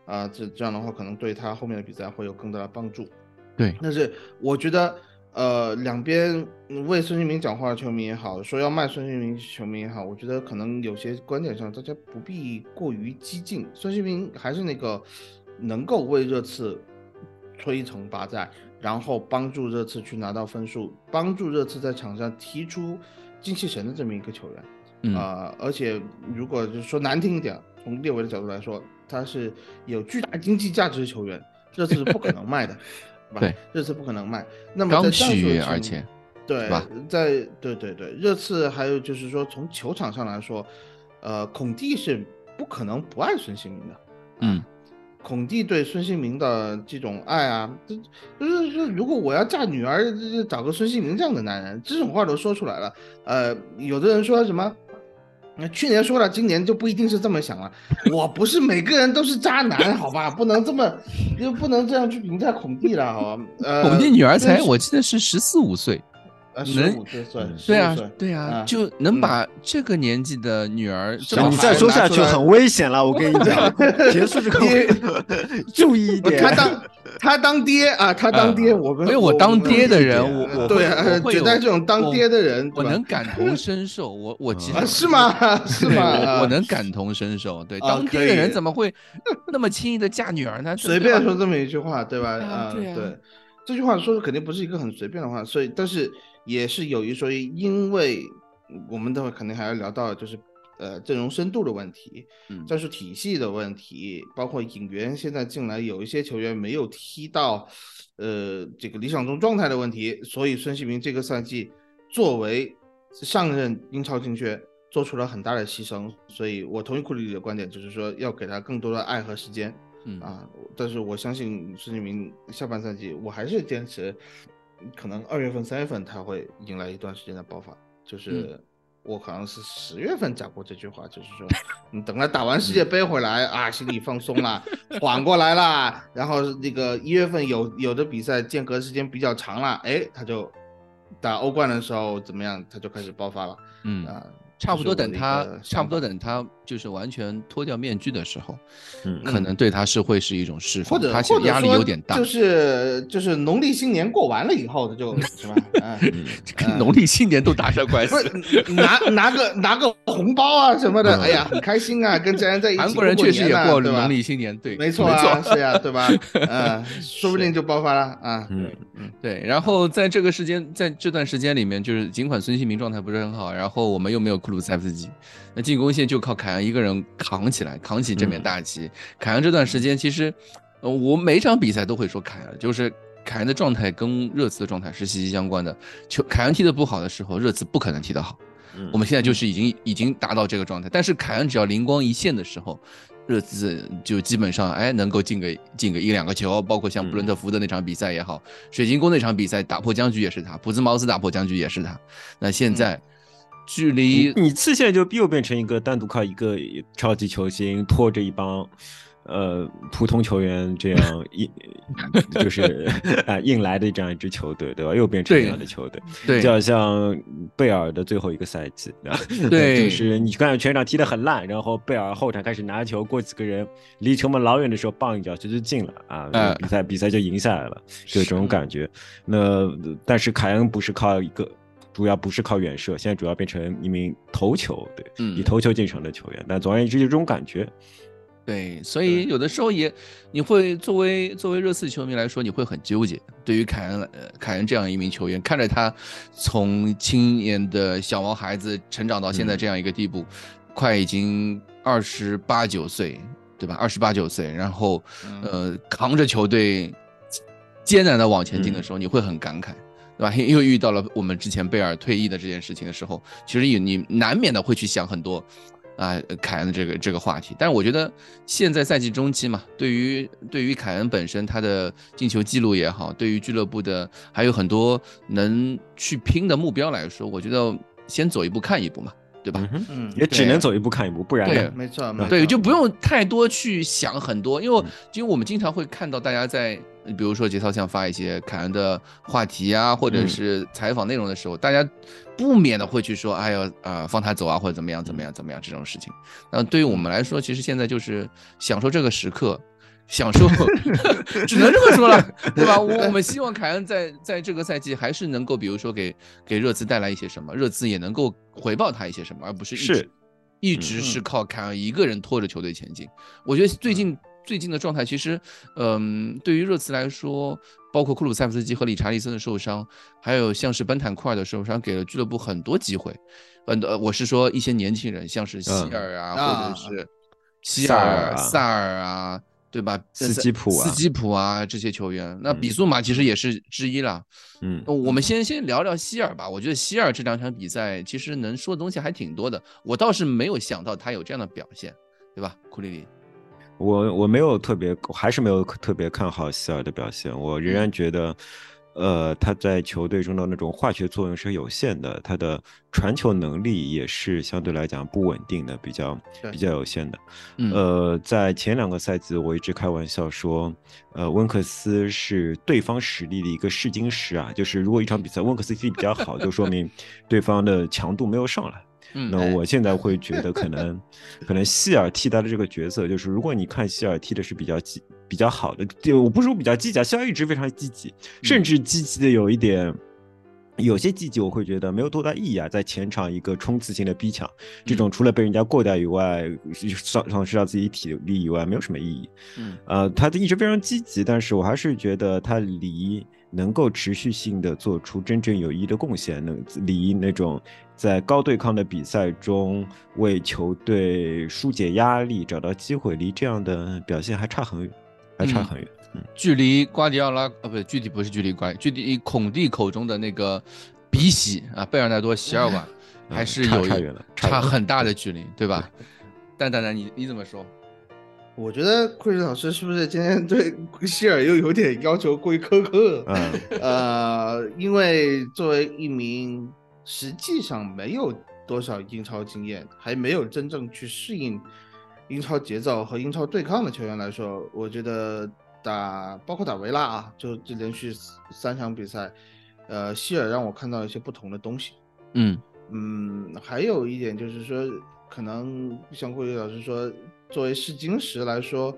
啊，这这样的话可能对他后面的比赛会有更大的帮助。对，但是我觉得，呃，两边为孙兴民讲话的球迷也好，说要卖孙兴民球迷也好，我觉得可能有些观点上大家不必过于激进。孙兴民还是那个能够为热刺摧城拔寨，然后帮助热刺去拿到分数，帮助热刺在场上踢出精气神的这么一个球员。啊，而且如果就是说难听一点。从列维的角度来说，他是有巨大经济价值的球员，这次是不可能卖的，对吧？这次不可能卖。那么在战术而且对，在对对对，热刺还有就是说从球场上来说，呃，孔蒂是不可能不爱孙兴民的。嗯，孔蒂对孙兴民的这种爱啊，就是说如果我要嫁女儿，找个孙兴民这样的男人，这种话都说出来了。呃，有的人说什么？那去年说了，今年就不一定是这么想了。我不是每个人都是渣男，好吧？不能这么，就不能这样去评价孔蒂了，好吧？呃，孔蒂女儿才我记得是十四五岁。十五岁，对啊，对啊，就能把这个年纪的女儿，你再说下去很危险了，我跟你讲，结束这个，注意一点。他当他当爹啊，他当爹，我们，没有我当爹的人，我我对啊，觉得这种当爹的人，我能感同身受，我我其实是吗？是吗？我能感同身受，对，当爹的人怎么会那么轻易的嫁女儿呢？随便说这么一句话，对吧？啊，对，这句话说的肯定不是一个很随便的话，所以，但是。也是有一说一，因为我们等会肯定还要聊到，就是呃阵容深度的问题，战术体系的问题，包括引援现在进来有一些球员没有踢到呃这个理想中状态的问题，所以孙兴民这个赛季作为上任英超金靴做出了很大的牺牲，所以我同意库里的观点，就是说要给他更多的爱和时间，啊，但是我相信孙兴民下半赛季我还是坚持。可能二月份、三月份他会迎来一段时间的爆发，就是我好像是十月份讲过这句话，就是说你等他打完世界杯回来啊，心里放松了，缓过来了，然后那个一月份有有的比赛间隔时间比较长了，哎，他就打欧冠的时候怎么样，他就开始爆发了，嗯。啊，差不多等他差不多等他就是完全脱掉面具的时候，嗯可能对他是会是一种释放，或者他现在压力有点大，就是就是农历新年过完了以后的就 是吧？嗯，跟农历新年都搭上关系不。拿拿个拿个红包啊什么的，嗯哎呀，很开心啊，跟家人在一起。韩国人确实也过农历新年，对，没错没错，是呀，对吧？嗯，说不定就爆发了啊。嗯对，然后在这个时间，在这段时间里面，就是尽管孙兴民状态不是很好，然后我们又没有库鲁塞夫斯基，那进攻线就靠凯恩一个人扛起来，扛起这面大旗。凯恩这段时间，其实，呃，我每场比赛都会说凯恩，就是凯恩的状态跟热刺的状态是息息相关的。球凯恩踢得不好的时候，热刺不可能踢得好。嗯我们现在就是已经已经达到这个状态，但是凯恩只要灵光一现的时候，热刺就基本上哎能够进个进个一两个球，包括像布伦特福德那场比赛也好，水晶宫那场比赛打破僵局也是他，普兹茅斯打破僵局也是他。那现在距离你次现在就又变成一个单独靠一个超级球星拖着一帮。呃，普通球员这样 硬，就是啊硬来的这样一支球队，对吧？又变成这样的球队，对就好像贝尔的最后一个赛季，对吧？对就是你看全场踢得很烂，然后贝尔后场开始拿球，过几个人离球门老远的时候，棒一脚球就进了啊，嗯比赛比赛就赢下来了，就这种感觉。那但是凯恩不是靠一个。主要不是靠远射，现在主要变成一名头球，对，嗯以头球进城的球员。但总而言之，就这种感觉。对，所以有的时候也你会作为作为热刺球迷来说，你会很纠结。对于凯恩呃凯恩这样一名球员，看着他从青年的小毛孩子成长到现在这样一个地步，快已经二十八九岁，对吧？二十八九岁，然后呃扛着球队艰难的往前进的时候，你会很感慨。对吧？又遇到了我们之前贝尔退役的这件事情的时候，其实也你难免的会去想很多，啊、凯恩的这个这个话题。但是我觉得现在赛季中期嘛，对于对于凯恩本身他的进球记录也好，对于俱乐部的还有很多能去拼的目标来说，我觉得先走一步看一步嘛，对吧？嗯也只能走一步看一步，不然对呢？没错，没错对，就不用太多去想很多，因为因为我们经常会看到大家在，比如说节操巷发一些凯恩的话题啊，或者是采访内容的时候，大家不免的会去说，哎呦，啊，放他走啊，或者怎么样怎么样怎么样这种事情。那对于我们来说，其实现在就是享受这个时刻。享受，只能这么说了，对吧？我 我们希望凯恩在在这个赛季还是能够，比如说给给热刺带来一些什么，热刺也能够回报他一些什么，而不是一直是一直是靠凯恩一个人拖着球队前进。我觉得最近最近的状态，其实，嗯，对于热刺来说，包括库鲁塞夫斯基和理查利森的受伤，还有像是本坦库尔的受伤，给了俱乐部很多机会。很多，我是说一些年轻人，像是希尔啊，啊或者是希尔萨尔啊，对吧？斯基普啊斯基普啊，这些球员，那嗯比苏马其实也是之一了。嗯呃我们先先聊聊希尔吧。我觉得希尔这两场比赛其实能说的东西还挺多的。我倒是没有想到他有这样的表现，对吧？库里里，我我没有特别，我还是没有特别看好希尔的表现。我仍然觉得，呃，他在球队中的那种化学作用是有限的，他的传球能力也是相对来讲不稳定的，比较比较有限的。嗯呃，在前两个赛季，我一直开玩笑说，呃，温克斯是对方实力的一个试金石啊，就是如果一场比赛温克斯踢比较好，就说明对方的强度没有上来。嗯，那我现在会觉得，可能可能希尔替代的这个角色，就是如果你看希尔踢的是比较积比较好的，就我不是说比较积极啊，希尔一直非常积极，甚至积极的有一点。有些积极我会觉得没有多大意义啊，在前场一个冲刺性的逼抢，这种除了被人家过掉以外，丧丧失掉自己体力以外，没有什么意义。嗯呃，他一直非常积极，但是我还是觉得他离能够持续性的做出真正有益的贡献，能离那种在高对抗的比赛中为球队疏解压力、找到机会，离这样的表现还差很远，还差嗯很远。嗯距离瓜迪奥拉，呃，不，具体不是距离瓜，距离孔蒂口中的那个比喜啊，贝尔纳多、席尔瓦，还嗯是有差很大的距离，对吧？蛋蛋蛋，你你怎么说？我觉得库里老师是不是今天对希尔又有点要求过于苛刻？嗯呃，因为作为一名实际上没有多少英超经验，还没有真正去适应英超节奏和英超对抗的球员来说，我觉得打包括打维拉啊，就这连续三场比赛，呃，希尔让我看到一些不同的东西。嗯嗯，还有一点就是说，可能像顾宇老师说，作为试金石来说，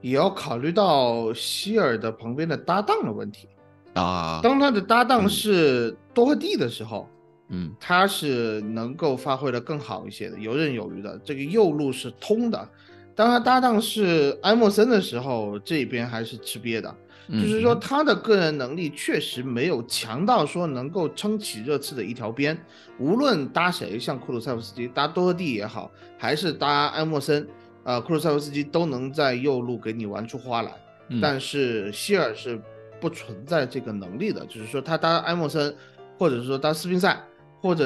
也要考虑到希尔的旁边的搭档的问题啊。当他的搭档是多赫蒂的时候，嗯，他是能够发挥的更好一些的，游刃有余的，这个右路是通的。当他搭档是埃默森的时候，这边还是吃瘪的。就是说，他的个人能力确实没有强到说能够撑起热刺的一条边。无论搭谁，像库鲁塞夫斯基搭多赫蒂也好，还是搭埃默森，呃，库鲁塞夫斯基都能在右路给你玩出花来。但是希尔是不存在这个能力的，就是说他搭埃莫森，或者说搭斯宾塞，或者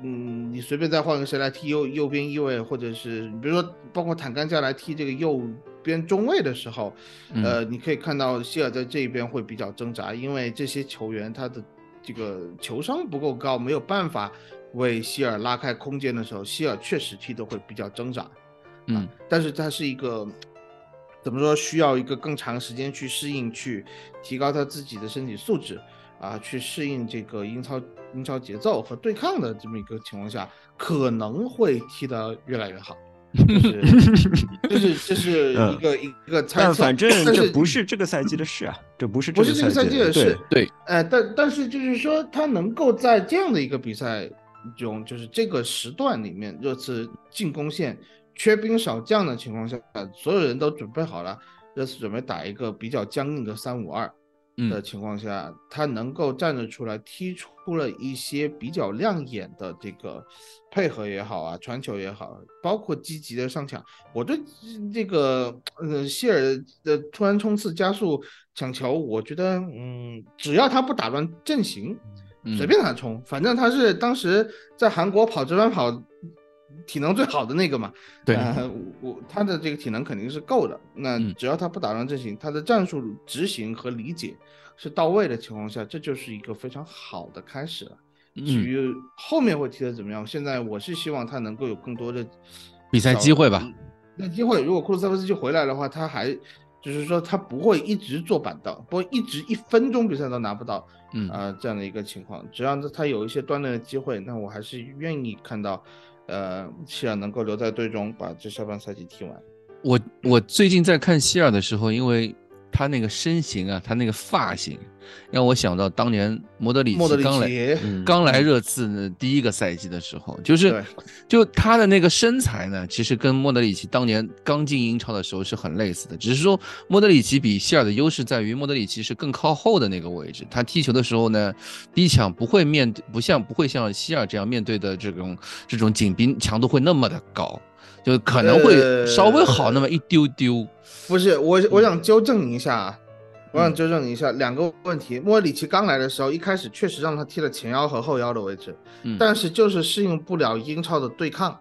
嗯，你随便再换个谁来踢右右边翼位，或者是比如说包括坦甘加来踢这个右。边中卫的时候，呃，你可以看到希尔在这一边会比较挣扎，因为这些球员他的这个球商不够高，没有办法为希尔拉开空间的时候，希尔确实踢的会比较挣扎。嗯，但是他是一个怎么说，需要一个更长时间去适应，去提高他自己的身体素质啊，去适应这个英超英超节奏和对抗的这么一个情况下，可能会踢得越来越好。就是，这是一个一个猜测，但反正这不是这个赛季的事啊，这不是不是这个赛季的事，对，哎，但但是就是说，他能够在这样的一个比赛中，就是这个时段里面，热刺进攻线缺兵少将的情况下，所有人都准备好了，热刺准备打一个比较僵硬的三五二。的情况下，他能够站得出来，踢出了一些比较亮眼的这个配合也好啊，传球也好，包括积极的上抢。我对这个呃希尔的突然冲刺、加速、抢球，我觉得嗯，只要他不打乱阵型，随便他冲，反正他是当时在韩国跑直班跑。体能最好的那个嘛，对，我他的这个体能肯定是够的。那只要他不打乱阵型，他的战术执行和理解是到位的情况下，这就是一个非常好的开始了。至于后面会踢得怎么样，现在我是希望他能够有更多的比赛机会吧。那机会，如果库鲁塞夫斯基回来的话，他还就是说他不会一直坐板凳，不会一直一分钟比赛都拿不到，嗯啊这样的一个情况。只要他有一些锻炼的机会，那我还是愿意看到。呃，希尔能够留在队中，把这下半赛季踢完。我我最近在看希尔的时候，因为他那个身形啊，他那个发型，让我想到当年莫德里奇刚来刚来热刺第一个赛季的时候，就是就他的那个身材呢，其实跟莫德里奇当年刚进英超的时候是很类似的，只是说莫德里奇比希尔的优势在于莫德里奇是更靠后的那个位置，他踢球的时候呢，逼抢不会面对不像不会像希尔这样面对的这种这种紧逼强度会那么的高，就可能会稍微好那么一丢丢。不是我，我想纠正一下啊，我想纠正一下两个问题。莫里奇刚来的时候，一开始确实让他踢了前腰和后腰的位置，嗯，但是就是适应不了英超的对抗，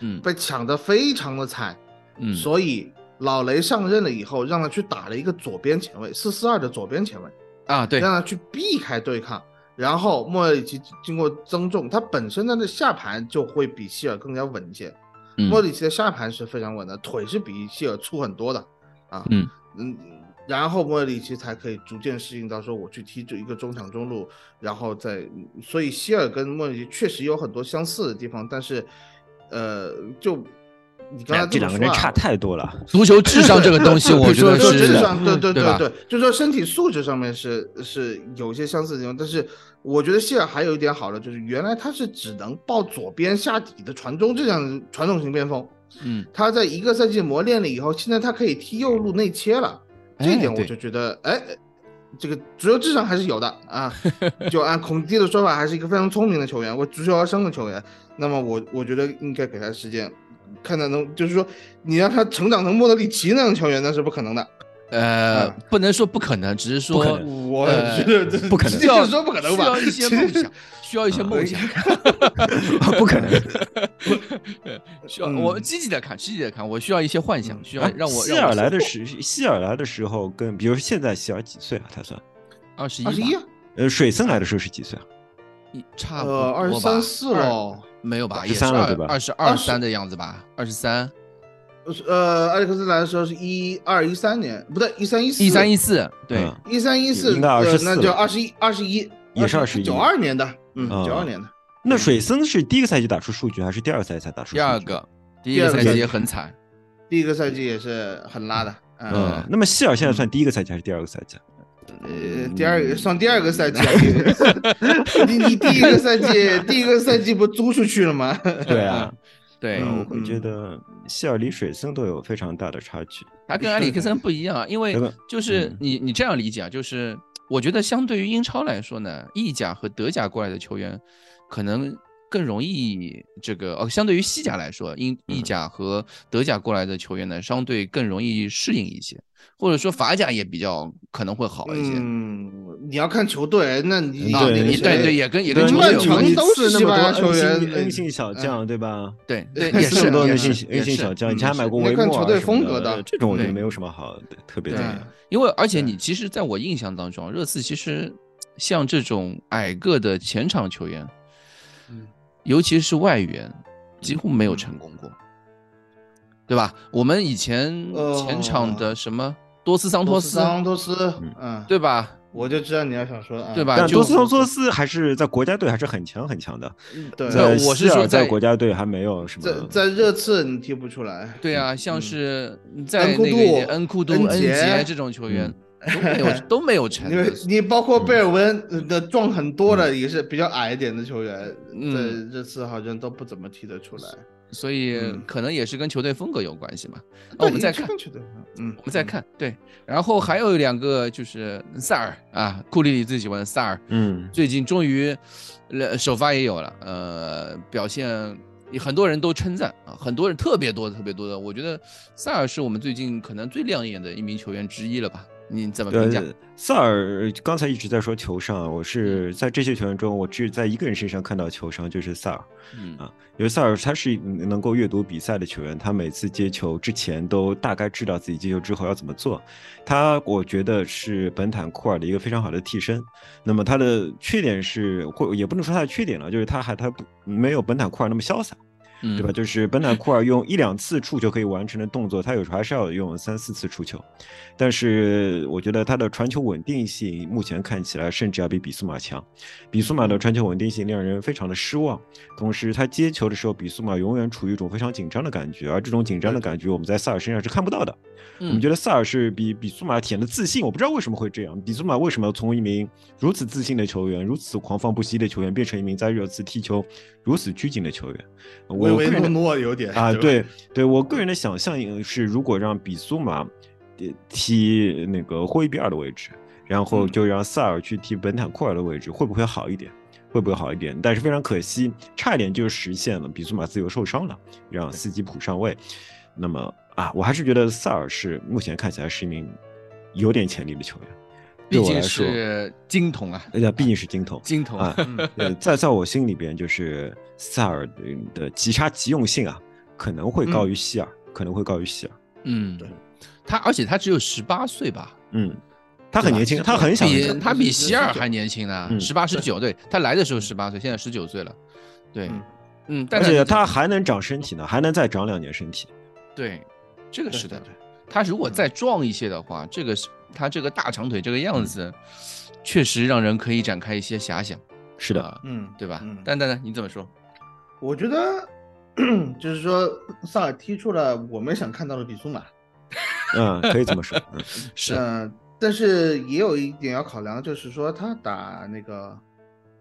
嗯，被抢得非常的惨，嗯，所以老雷上任了以后，让他去打了一个左边前卫，四四二的左边前卫，啊，对，让他去避开对抗，然后莫里奇经过增重，他本身他的下盘就会比希尔更加稳一些，莫里奇的下盘是非常稳的，腿是比希尔粗很多的。啊，嗯嗯，然后莫里奇才可以逐渐适应到说我去踢这一个中场中路，然后再，所以希尔跟莫里奇确实有很多相似的地方，但是，呃，就你刚才这两个人差太多了。足球智商这个东西，我觉得是智商，对对对对，就说身体素质上面是是有些相似的地方，但是我觉得希尔还有一点好的就是原来他是只能抱左边下底的传中这样传统型边锋。嗯，他在一个赛季磨练了以后，现在他可以踢右路内切了，这一点我就觉得，哎，这个足球智商还是有的啊。就按孔蒂的说法，还是一个非常聪明的球员，我足球而生的球员。那么我我觉得应该给他时间，看他能，就是说你让他成长成莫德里奇那样的球员，那是不可能的。呃，不能说不可能，只是说我觉得不可能，需要说不可能吧？需要一些梦想，需要一些梦想，不可能。需要我积极的看，积极的看，我需要一些幻想，需要让我。希尔来的时，希尔来的时候跟，比如现在希尔几岁啊？他算二十一，二十一。呃，水森来的时候是几岁啊？一差不多二十三四喽，没有吧？二十三了对吧？二十二三的样子吧？二十三。呃，埃里克斯来的时候是一二一三年，不对，一三一四，一三一四，对，一三一四，应该二十四，那就二十一，二十一，也是二十一，九二年的，嗯，九二年的，那水森是第一个赛季打出数据，还是第二个赛季才打出数据？第二个，第一个赛季也很惨，第一个赛季也是很拉的。嗯，那么希尔现在算第一个赛季还是第二个赛季？呃，第二个算第二个赛季，你你第一个赛季第一个赛季不租出去了吗？对啊，对，我会觉得希尔离水森都有非常大的差距。他跟埃里克森不一样，因为就是你你这样理解啊，就是我觉得相对于英超来说呢，意甲和德甲过来的球员可能。更容易这个哦，相对于西甲来说，英意甲和德甲过来的球员呢，相对更容易适应一些，或者说法甲也比较可能会好一些。嗯，你要看球队，那你你对对也跟也跟球队有关。都是那么多球员，N 姓小将对吧？对对，也是多 N 姓 N 姓小将，以前还买过维莫啊什么的，这种我觉得没有什么好特别的。因为而且你其实在我印象当中，热刺其实像这种矮个的前场球员。尤其是外援，几乎没有成功过，对吧？我们以前前场的什么多斯桑托斯，桑托斯，嗯，对吧？我就知道你要想说，对吧？但多斯桑托斯还是在国家队还是很强很强的。对，我是说在国家队还没有什么，在在热刺你踢不出来。对啊，像是在那个恩库杜、恩杰这种球员。都没有 都没有成，因为你包括贝尔温的壮很多的也是比较矮一点的球员，这这次好像都不怎么踢得出来，所以可能也是跟球队风格有关系嘛。那我们再看，嗯，我们再看，对，然后还有两个就是萨尔啊，库里里最喜欢的萨尔，嗯，最近终于呃首发也有了，呃，表现很多人都称赞啊，很多人特别多特别多的，我觉得萨尔是我们最近可能最亮眼的一名球员之一了吧。你怎么评价萨尔？刚才一直在说球商，我是在这些球员中，我只在一个人身上看到球商，就是萨尔。嗯啊，因为萨尔他是能够阅读比赛的球员，他每次接球之前都大概知道自己接球之后要怎么做。他我觉得是本坦库尔的一个非常好的替身。那么他的缺点是，或也不能说他的缺点了，就是他还他不没有本坦库尔那么潇洒。对吧？就是本坦库尔用一两次触球可以完成的动作，他有时候还是要用三四次触球。但是我觉得他的传球稳定性目前看起来甚至要比比苏马强。比苏马的传球稳定性让人非常的失望。同时他接球的时候，比苏马永远处于一种非常紧张的感觉，而这种紧张的感觉我们在萨尔身上是看不到的。我们觉得萨尔是比比苏马体现的自信，我不知道为什么会这样。比苏马为什么从一名如此自信的球员，如此狂放不羁的球员，变成一名在热刺踢球如此拘谨的球员？我。唯唯诺诺有点啊，对对，我个人的想象是，如果让比苏马踢那个霍伊比尔的位置，然后就让萨尔去踢本坦库尔的位置，会不会好一点？会不会好一点？但是非常可惜，差一点就实现了，比苏马自由受伤了，让斯基普上位。那么啊，我还是觉得萨尔是目前看起来是一名有点潜力的球员。毕竟是金童啊，哎呀，毕竟是金童，金童啊，在在我心里边，就是萨尔的急差急用性啊，可能会高于希尔，可能会高于希尔。嗯，对，他而且他只有十八岁吧？嗯，他很年轻，他很小，他比希尔还年轻呢，十八十九，对他来的时候十八岁，现在十九岁了。对，嗯，而且他还能长身体呢，还能再长两年身体。对，这个是的，他如果再壮一些的话，这个是。他这个大长腿这个样子，确实让人可以展开一些遐想。是的，嗯，对吧？蛋蛋呢？你怎么说？我觉得 就是说，萨尔踢出了我们想看到的比苏马。嗯，可以这么说。是。嗯，但是也有一点要考量，就是说他打那个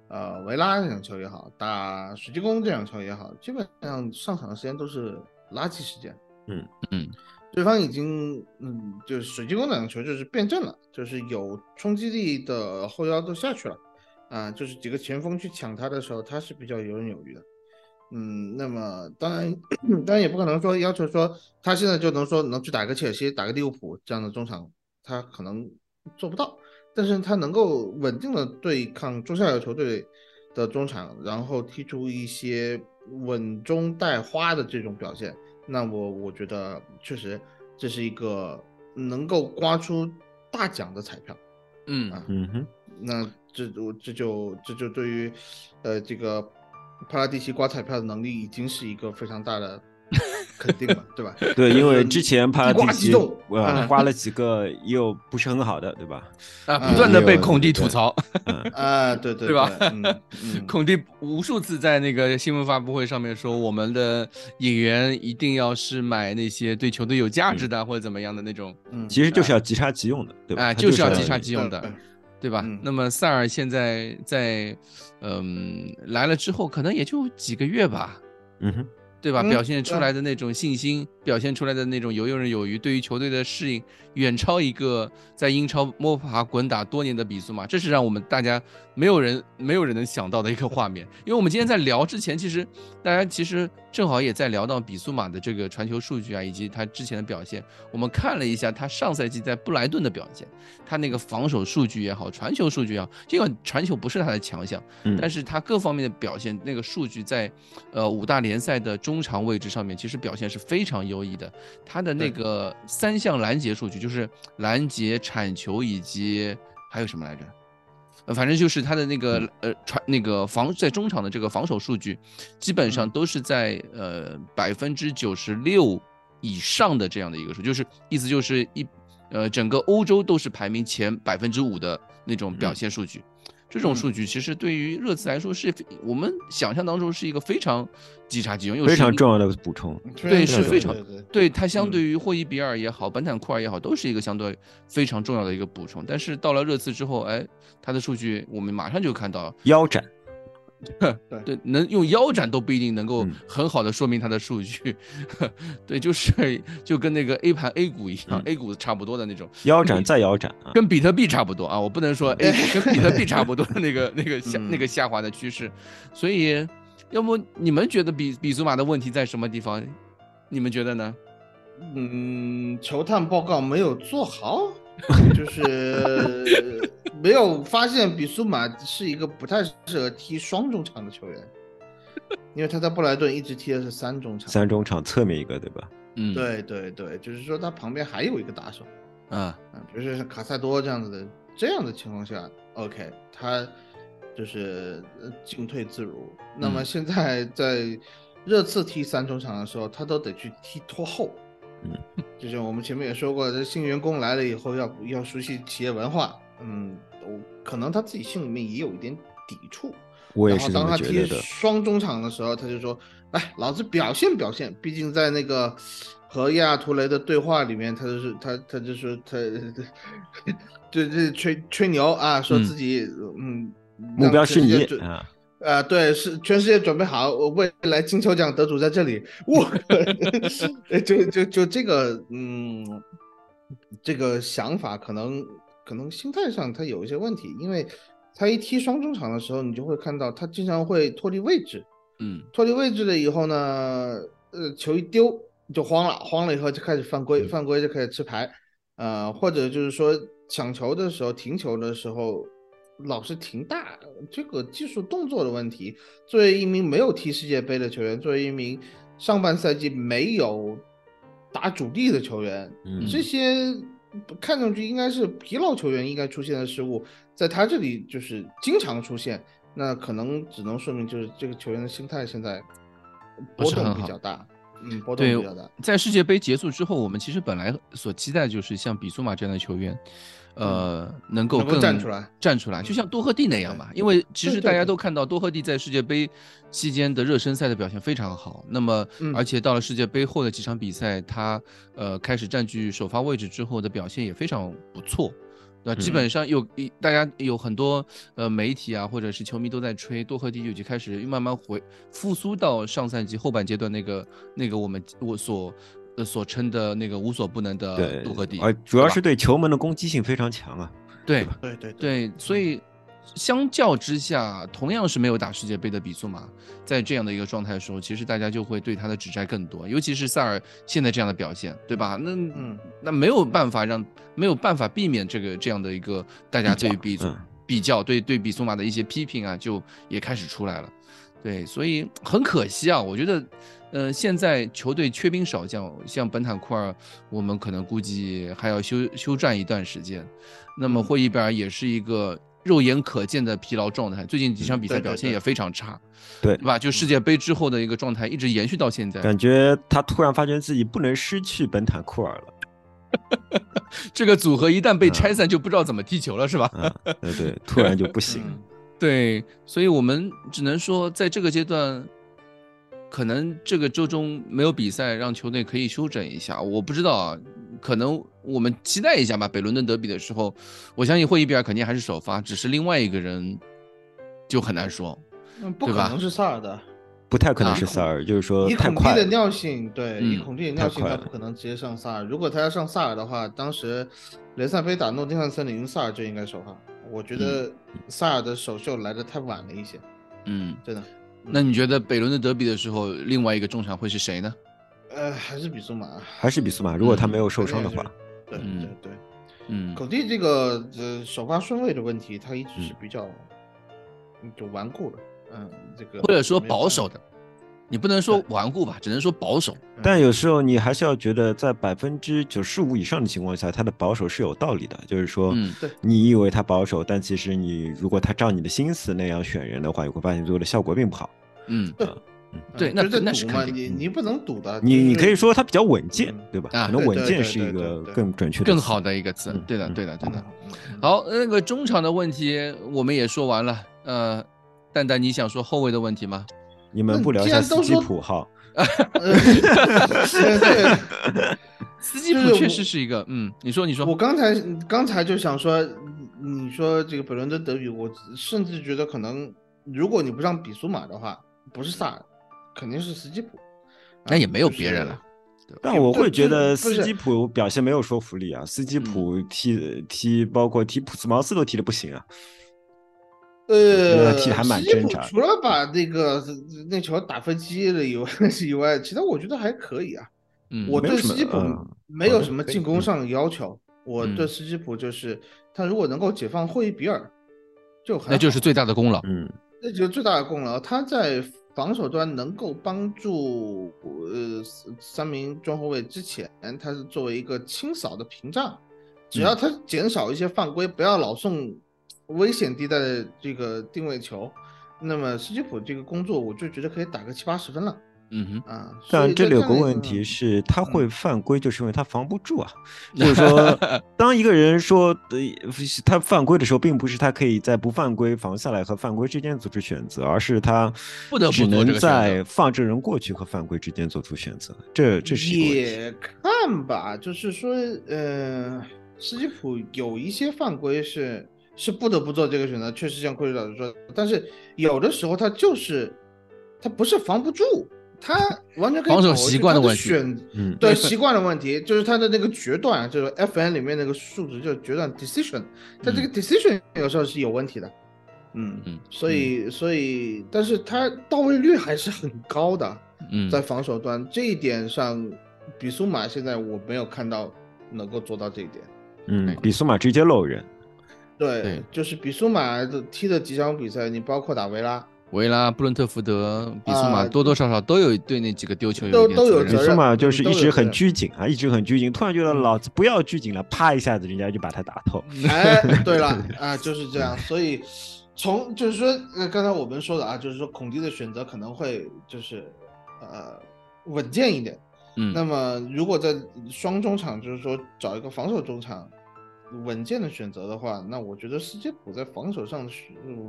呃维拉这场球也好，打水晶宫这场球也好，基本上上场的时间都是垃圾时间。嗯嗯。对方已经，嗯，就是水晶宫两个球就是变阵了，就是有冲击力的后腰都下去了，啊，就是几个前锋去抢他的时候，他是比较游刃有余的，嗯，那么当然，当然也不可能说要求说他现在就能说能去打个切尔西、打个利物浦这样的中场，他可能做不到，但是他能够稳定的对抗中下游球队的中场，然后踢出一些稳中带花的这种表现。那我我觉得确实这是一个能够刮出大奖的彩票，嗯。啊嗯哼，那这我这就这就对于呃这个帕拉蒂奇刮彩票的能力已经是一个非常大的肯定嘛，对吧？对，因为之前帕拉蒂奇呃花了几个又不是很好的，对吧？啊，不断的被孔蒂吐槽，啊，对对对吧？嗯 孔蒂无数次在那个新闻发布会上面说，我们的演员一定要是买那些对球队有价值的或者怎么样的那种，嗯，其实就是要即插即用的，对吧？哎，就是要即插即用的，对吧？嗯那么塞尔现在在，嗯，来了之后可能也就几个月吧，嗯哼。对吧？嗯表现出来的那种信心，表现出来的那种游刃有余，对于球队的适应，远超一个在英超摸爬滚打多年的比苏马，这是让我们大家没有人没有人能想到的一个画面。因为我们今天在聊之前，其实大家其实正好也在聊到比苏马的这个传球数据啊，以及他之前的表现。我们看了一下他上赛季在布莱顿的表现，他那个防守数据也好，传球数据也好，尽管传球不是他的强项，嗯但是他各方面的表现，那个数据在呃五大联赛的中场位置上面，其实表现是非常优异的。他的那个三项拦截数据，就是拦截、铲球以及还有什么来着？呃，反正就是他的那个呃传那个防在中场的这个防守数据，基本上嗯都是在呃百分之九十六以上的这样的一个数，就是意思就是一呃整个欧洲都是排名前百分之五的那种表现数据。这种嗯数据其实对于热刺来说是非我们想象当中是一个非常即插即用，又非常重要的补充。对是非常对它相嗯对于霍伊比尔也好，本坦库尔也好，都是一个相对非常重要的一个补充。但是到了热刺之后，哎，他的数据我们马上就看到，腰斩，对，能用腰斩都不一定能够嗯很好的说明它的数据。对，就是就跟那个 A 盘 A 股一样、嗯 a 股差不多的那种，腰斩再腰斩啊！跟比特币差不多啊，我不能说 A 股跟比特币差不多的那个 那个下嗯那个下滑的趋势，所以要不你们觉得比比祖马的问题在什么地方？你们觉得呢？嗯，球探报告没有做好，就是没有发现比苏马是一个不太适合踢双中场的球员，因为他在布莱顿一直踢的是三中场。三中场侧面一个，对吧？嗯，，对对对，就是说他旁边还有一个打手，啊，啊，比如说像卡塞多这样子的，这样的情况下，OK，他就是呃进退自如。那么嗯现在在热刺踢三中场的时候，他都得去踢拖后。嗯，就是我们前面也说过，这新员工来了以后要要熟悉企业文化，嗯，我可能他自己心里面也有一点抵触。然后我也是这当他踢。双中场的时候，他就说：“来，老子表现表现。”毕竟在那个和亚亚图雷的对话里面，他就是他他就说他 对对吹吹牛啊，说自己嗯目标是你啊，啊，对，是全世界准备好，我未来金球奖得主在这里，我 就就就这个嗯，这个想法可能可能心态上他有一些问题，因为他一踢双中场的时候，你就会看到他经常会脱离位置，嗯。脱离位置了以后呢，呃，球一丢就慌了，慌了以后就开始犯规，嗯。犯规就开始吃牌，呃，或者就是说抢球的时候、停球的时候老是停大，这个技术动作的问题。作为一名没有踢世界杯的球员，作为一名上半赛季没有打主力的球员，嗯这些看上去应该是疲劳球员应该出现的失误，在他这里就是经常出现。那可能只能说明就是这个球员的心态现在波动比较大，嗯，波动比较大。在世界杯结束之后，我们其实本来所期待就是像比苏马这样的球员，呃，能够更站出来，站出来，就像多赫蒂那样对。吧。因为其实大家都看到多赫蒂在世界杯期间的热身赛的表现非常好，那么嗯。而且到了世界杯后的几场比赛，他呃开始占据首发位置之后的表现也非常不错。那基嗯本上有一大家有很多呃媒体啊，或者是球迷都在吹多赫蒂就已经开始慢慢回复苏到上赛季后半阶段那个那个我们我所呃所称的那个无所不能的对多赫蒂，而主要是对球门的攻击性非常强啊。对对对对，所以相较之下，同样是没有打世界杯的比苏马，在这样的一个状态的时候，其实大家就会对他的指摘更多，尤其是塞尔现在这样的表现，对吧？那嗯那没有办法让没有办法避免这个这样的一个大家对于比比较对对比苏马的一些批评啊，就也开始出来了。对，所以很可惜啊，我觉得，呃，现在球队缺兵少将，像本坦库尔，我们可能估计还要休休战一段时间。那么嗯霍伊贝尔也是一个肉眼可见的疲劳状态，最近几场比赛表现也非常差，对对吧？就世界杯之后的一个状态一直延续到现在，感觉他突然发现自己不能失去本坦库尔了。这个组合一旦被嗯拆散，就不知道怎么踢球了，是吧？啊，对对，突然就不行。嗯对，所以我们只能说，在这个阶段，可能这个周中没有比赛，让球队可以休整一下。我不知道啊，可能我们期待一下吧。北伦敦德比的时候，我相信霍伊比尔肯定还是首发，只是另外一个人就很难说。嗯，不可能是萨尔的。不太可能啊是萨尔，就是说以太快了。孔蒂的尿性，对，以嗯孔蒂的尿性，他不可能直接上萨尔。如果他要上萨尔的话，当时雷赛菲打诺丁汉森林，萨尔就应该首发。我觉得萨尔的首秀来的太晚了一些，嗯，真的。那你觉得北伦敦德比的时候，另外一个中场会是谁呢？呃，还是比苏马，还是比苏马，如果他嗯。没有受伤的话，对嗯。对对。嗯，狗弟这个呃首发顺位的问题，他一直嗯。是比较嗯就顽固的，嗯，这个或者说保守的，你不能说顽固吧，只能说保守。但有时候你还是要觉得，在百分之九十五以上的情况下，他的保守是有道理的。就是说嗯，对你以为他保守，但其实你如果他照你的心思那样选人的话，你会发现最后的效果并不好。嗯，对啊嗯对那那是，肯定你你不能赌的。你你可以说他比较稳健嗯，对吧？啊可能稳健是一个更准确的、更好。的一个词嗯。对的，嗯对的，对的。好，那个中场的问题我们也说完了。呃，蛋蛋，你想说后卫的问题吗？你们不聊一既下斯基普哈？呃对对斯基就是我普确实是一个，嗯，你说，你说，我刚才刚才就想说，你说这个本伦敦德比，我甚至觉得可能，如果你不让比苏马的话，不是萨尔，肯定是斯基普。那也没有别人了。但我会觉得斯基普表现没有说服力啊，斯基普踢踢包括踢普斯茅斯都踢的不行啊。呃，除了把那个那球打飞机了以外 以外，其他我觉得还可以啊。嗯，我对斯基普嗯没有什么进攻嗯上的要求，我对嗯斯基普就是他如果能够解放霍伊比尔，就很那就是最大的功劳。嗯，那就是最大的功劳。他在防守端能够帮助呃三名中后卫之前，他是作为一个清扫的屏障，只要他减少一些犯规，不要老送危险地带的这个定位球，那么斯基普这个工作我就觉得可以打个七八十分了嗯哼，啊。但这里有个问题是，他嗯会犯规，就是因为他防不住啊。就是说，当一个人说呃他犯规的时候，并不是他可以在不犯规防下来和犯规之间做出选择，而是他不得不只能在放这人过去和犯规之间做出选择。这这是一个。也看吧，就是说，呃，斯基普有一些犯规是是不得不做这个选择，确实像库里老师说的，但是有的时候他就是他不是防不住，他完全可以防守习惯的问题选嗯，对习惯的问题，就是他的那个决断，就是 FN 里面那个数值就是决断 decision，他这个 decision 有时候是有问题的，嗯嗯所以所以，但是他到位率还是很高的，嗯，在防守端这一点上，比苏马现在我没有看到能够做到这一点。嗯，比苏马直接漏人。对，对就是比苏马的踢的几场比赛，你包括打维拉，维拉、布伦特福德、比苏马啊多多少少都有对那几个丢球都有点责任比都有责任苏马就是一直很拘谨啊，一直很拘谨，突然觉得嗯老子不要拘谨了，啪一下子人家就把他打透。哎，对了 啊，就是这样。所以从就是说，呃，刚才我们说的啊，就是说孔蒂的选择可能会就是呃稳健一点。嗯，那么如果在双中场，就是说找一个防守中场稳健的选择的话，那我觉得斯基普在防守上的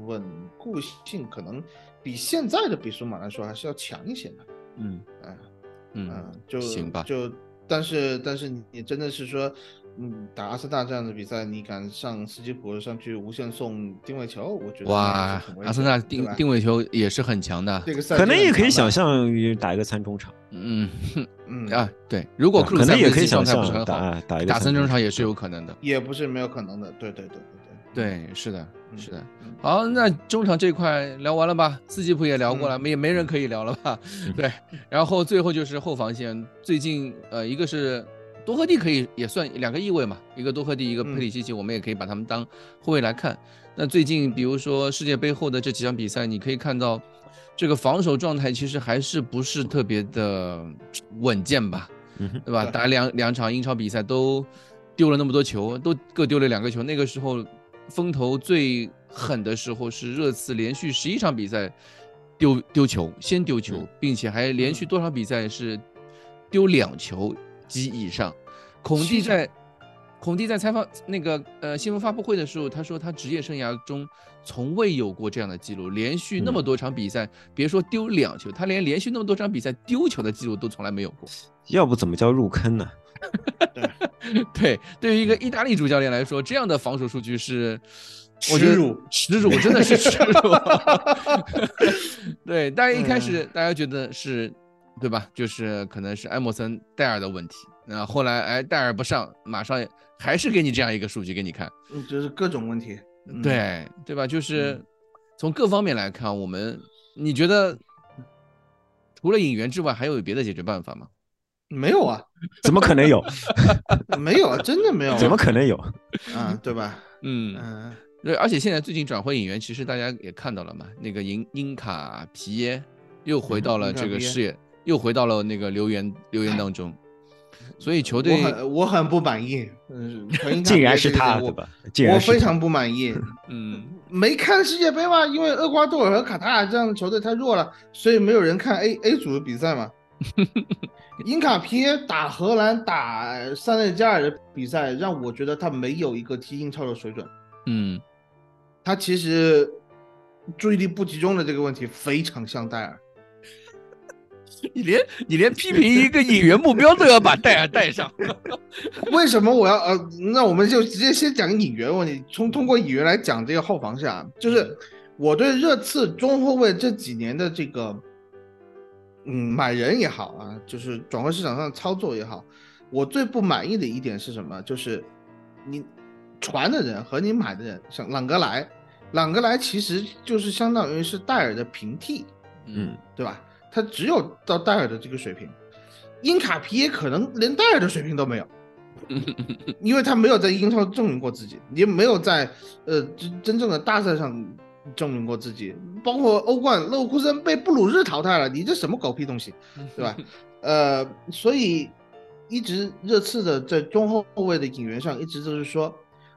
稳固性可能比现在的比苏马来说还是要强一些的。嗯哎嗯嗯，就行吧，就但是但是你真的是说，嗯，打阿森纳这样的比赛，你敢上斯基普上去无限送定位球，我觉得哇，阿森纳定定位位球也是很强的，这个赛可能也可以想，象于打一个三中场，嗯嗯啊，对，如果克鲁可能也可以塞维奇状想态不是很好，象打打一个打三中中场也是有可能的。也不是没有可能的，对对对对对，对是的，嗯是的。嗯好，那中场这块聊完了吧？斯基普也聊过了，嗯没也没人可以聊了吧？对，然后最后就是后防线，最近呃，一个是多赫蒂可以也算两个翼位嘛，一个多赫蒂，一个佩里西奇，我们也可以把他们当后卫来看。那最近比如说世界杯后的这几场比赛，你可以看到这个防守状态其实还是不是特别的稳健吧，对吧？打两两场英超比赛都丢了那么多球，都各丢了两个球，那个时候风头最狠的时候是热刺连续十一场比赛丢丢球，先丢球，并且还连续多少比赛是丢两球及以上。孔蒂在孔蒂在采访那个呃新闻发布会的时候，他说他职业生涯中从未有过这样的记录，连续那么多场比赛，别说丢两球，他连连续那么多场比赛丢球的记录都从来没有过。要不怎么叫入坑呢？对 对，对于一个意大利主教练来说，这样的防守数据是耻辱，耻辱，真的是耻辱。对，大家一开始大家觉得是，对吧？就是可能是埃默森戴尔的问题。那后来哎，戴尔不上，马上还是给你这样一个数据给你看，嗯，就是各种问题，对对吧？就是从各方面来看，我们你觉得除了引援之外，还有别的解决办法吗？没有啊，怎么可能有？没有啊，真的没有，怎么可能有？啊，对吧？嗯嗯，对，而且现在最近转会引援，其实大家也看到了嘛，那个英英卡皮耶又回到了这个视野，又回到了那个留言留言当中。所以球队，我很我很不满意，嗯，竟然是他，对吧？我非常不满意，嗯，没看世界杯吗？因为厄瓜多尔和卡塔尔这样的球队太弱了，所以没有人看 A A 组的比赛嘛。英卡皮耶打荷兰打塞内加尔的比赛，让我觉得他没有一个踢英超的水准。嗯，他其实注意力不集中的这个问题非常像戴尔。你连你连批评一个引援目标都要把 戴尔带上，为什么我要呃？那我们就直接先讲引援问题，从通过引援来讲这个后防线啊，就是我对热刺中后卫这几年的这个，嗯，买人也好啊，就是转会市场上操作也好，我最不满意的一点是什么？就是你传的人和你买的人，像朗格莱，朗格莱其实就是相当于是戴尔的平替，嗯，对吧？他只有到戴尔的这个水平，英卡皮耶可能连戴尔的水平都没有，因为他没有在英超证明过自己，也没有在呃真真正的大赛上证明过自己，包括欧冠，勒沃库森被布鲁日淘汰了，你这什么狗屁东西，对吧？呃，所以一直热刺的在中后卫的引援上，一直都是说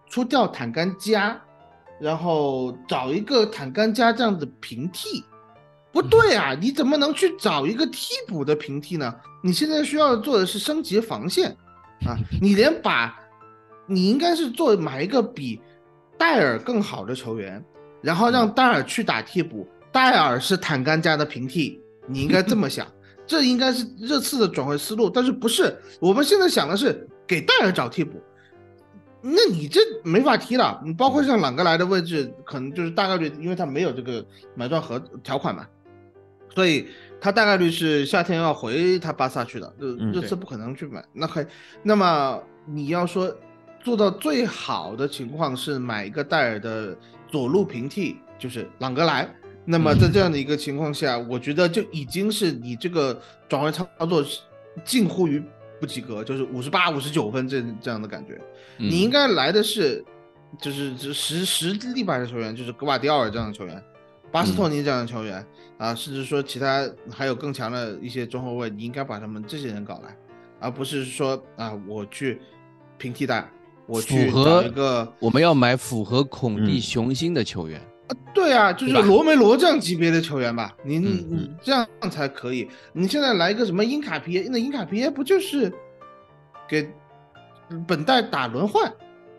出掉坦甘加，然后找一个坦甘加这样的平替。不对啊！你怎么能去找一个替补的平替呢？你现在需要做的是升级防线啊！你连把，你应该是做买一个比戴尔更好的球员，然后让戴尔去打替补，戴尔是坦甘加的平替，你应该这么想，这应该是热刺的转会思路。但是不是？我们现在想的是给戴尔找替补，那你这没法踢了。你包括像朗格莱的位置，可能就是大概率，因为他没有这个买断合条款嘛。所以他大概率是夏天要回他巴萨去的，热热刺不可能去买。那还，那么你要说做到最好的情况是买一个戴尔的左路平替，就是朗格莱。那么在这样的一个情况下，我觉得就已经是你这个转会操作近乎于不及格，就是五十八、五十九分这这样的感觉。你应该来的是，就是实实力派的球员，就是格瓦迪奥尔这样的球员。巴斯托尼这样的球员啊，甚至说其他还有更强的一些中后卫，你应该把他们这些人搞来，而不是说啊，我去平替代，我去找一个我们要买符合孔蒂雄心的球员啊，对啊，就是罗梅罗这样级别的球员吧，你你这样才可以。你现在来一个什么英卡皮耶，那英卡皮耶不就是给本代打轮换？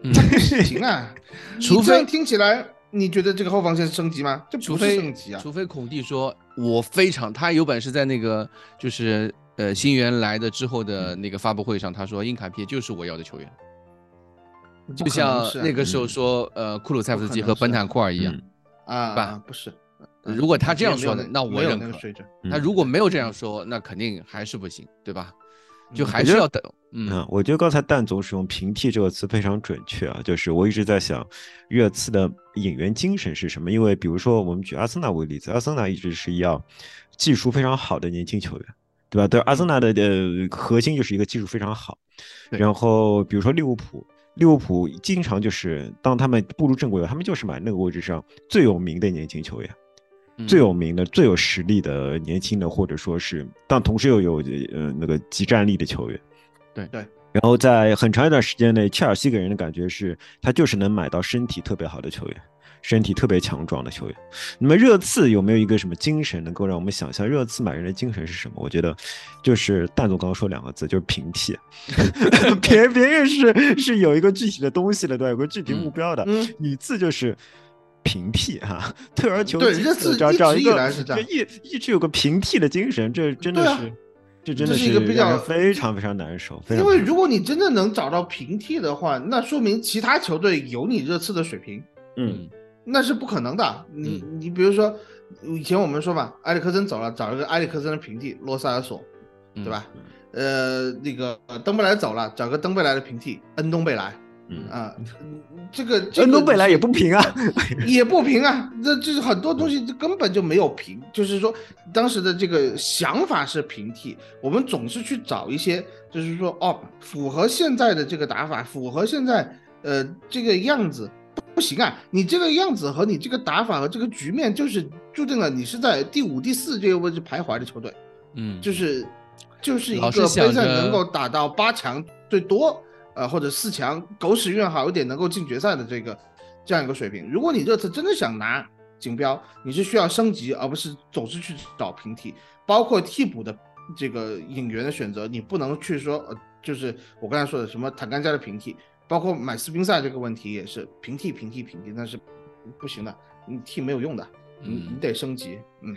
嗯行啊，除非听起来。你觉得这个后防线是升级吗？这不是升级啊！除非孔蒂说，我非常，他有本事在那个就是呃新援来的之后的那个发布会上，他说英卡皮就是我要的球员，就像那个时候说呃库鲁塞夫斯基和本坦库尔一样啊，吧？不是，如果他这样说的，那我认可。他如果没有这样说，那肯定还是不行，对吧？就还是要等。嗯，我觉得刚才蛋总使用“平替”这个词非常准确啊，就是我一直在想，热刺的引援精神是什么？因为比如说我们举阿森纳为例子，阿森纳一直是要技术非常好的年轻球员，对吧？对，阿森纳的呃核心就是一个技术非常好。然后比如说利物浦，利物浦经常就是当他们步入正轨了，他们就是买那个位置上最有名的年轻球员。最有名的、最有实力的年轻的，或者说是，但同时又有呃那个集战力的球员，对对。然后在很长一段时间内，切尔西给人的感觉是，他就是能买到身体特别好的球员。身体特别强壮的球员。那么热刺有没有一个什么精神能够让我们想象热刺买人的精神是什么？我觉得就是蛋总刚刚说两个字，就是平替。别别人是是有一个具体的东西的，对，有个具体目标的。嗯，你次就是平替哈，退而求其次，找找一个就一一直有个平替的精神，这真的是。这真的是一个比较非常非常难受。因为如果你真的能找到平替的话，那说明其他球队有你热刺的水平。嗯，那是不可能的。你你比如说，以前我们说嘛，埃里克森走了，找一个埃里克森的平替罗塞尔索，对吧？呃，那个登贝莱走了，找个登贝莱的平替恩东贝莱。嗯。啊，这个恩东贝莱也不平啊，也不平啊，这就是很多东西这根本就没有平，就是说当时的这个想法是平替，我们总是去找一些，就是说哦，符合现在的这个打法，符合现在呃这个样子，不行啊，你这个样子和你这个打法和这个局面，就是注定了你是在第五、第四这个位置徘徊的球队，嗯，就是就是一个杯赛能够打到八强最多。呃，或者四强狗屎运好一点能够进决赛的这个这样一个水平，如果你这次真的想拿锦标，你是需要升级，而不是总是去找平替，包括替补的这个引援的选择，你不能去说，呃，就是我刚才说的什么坦甘加的平替，包括买斯宾塞这个问题也是平替平替平替，那是不行的，你替没有用的，你你得升级，嗯，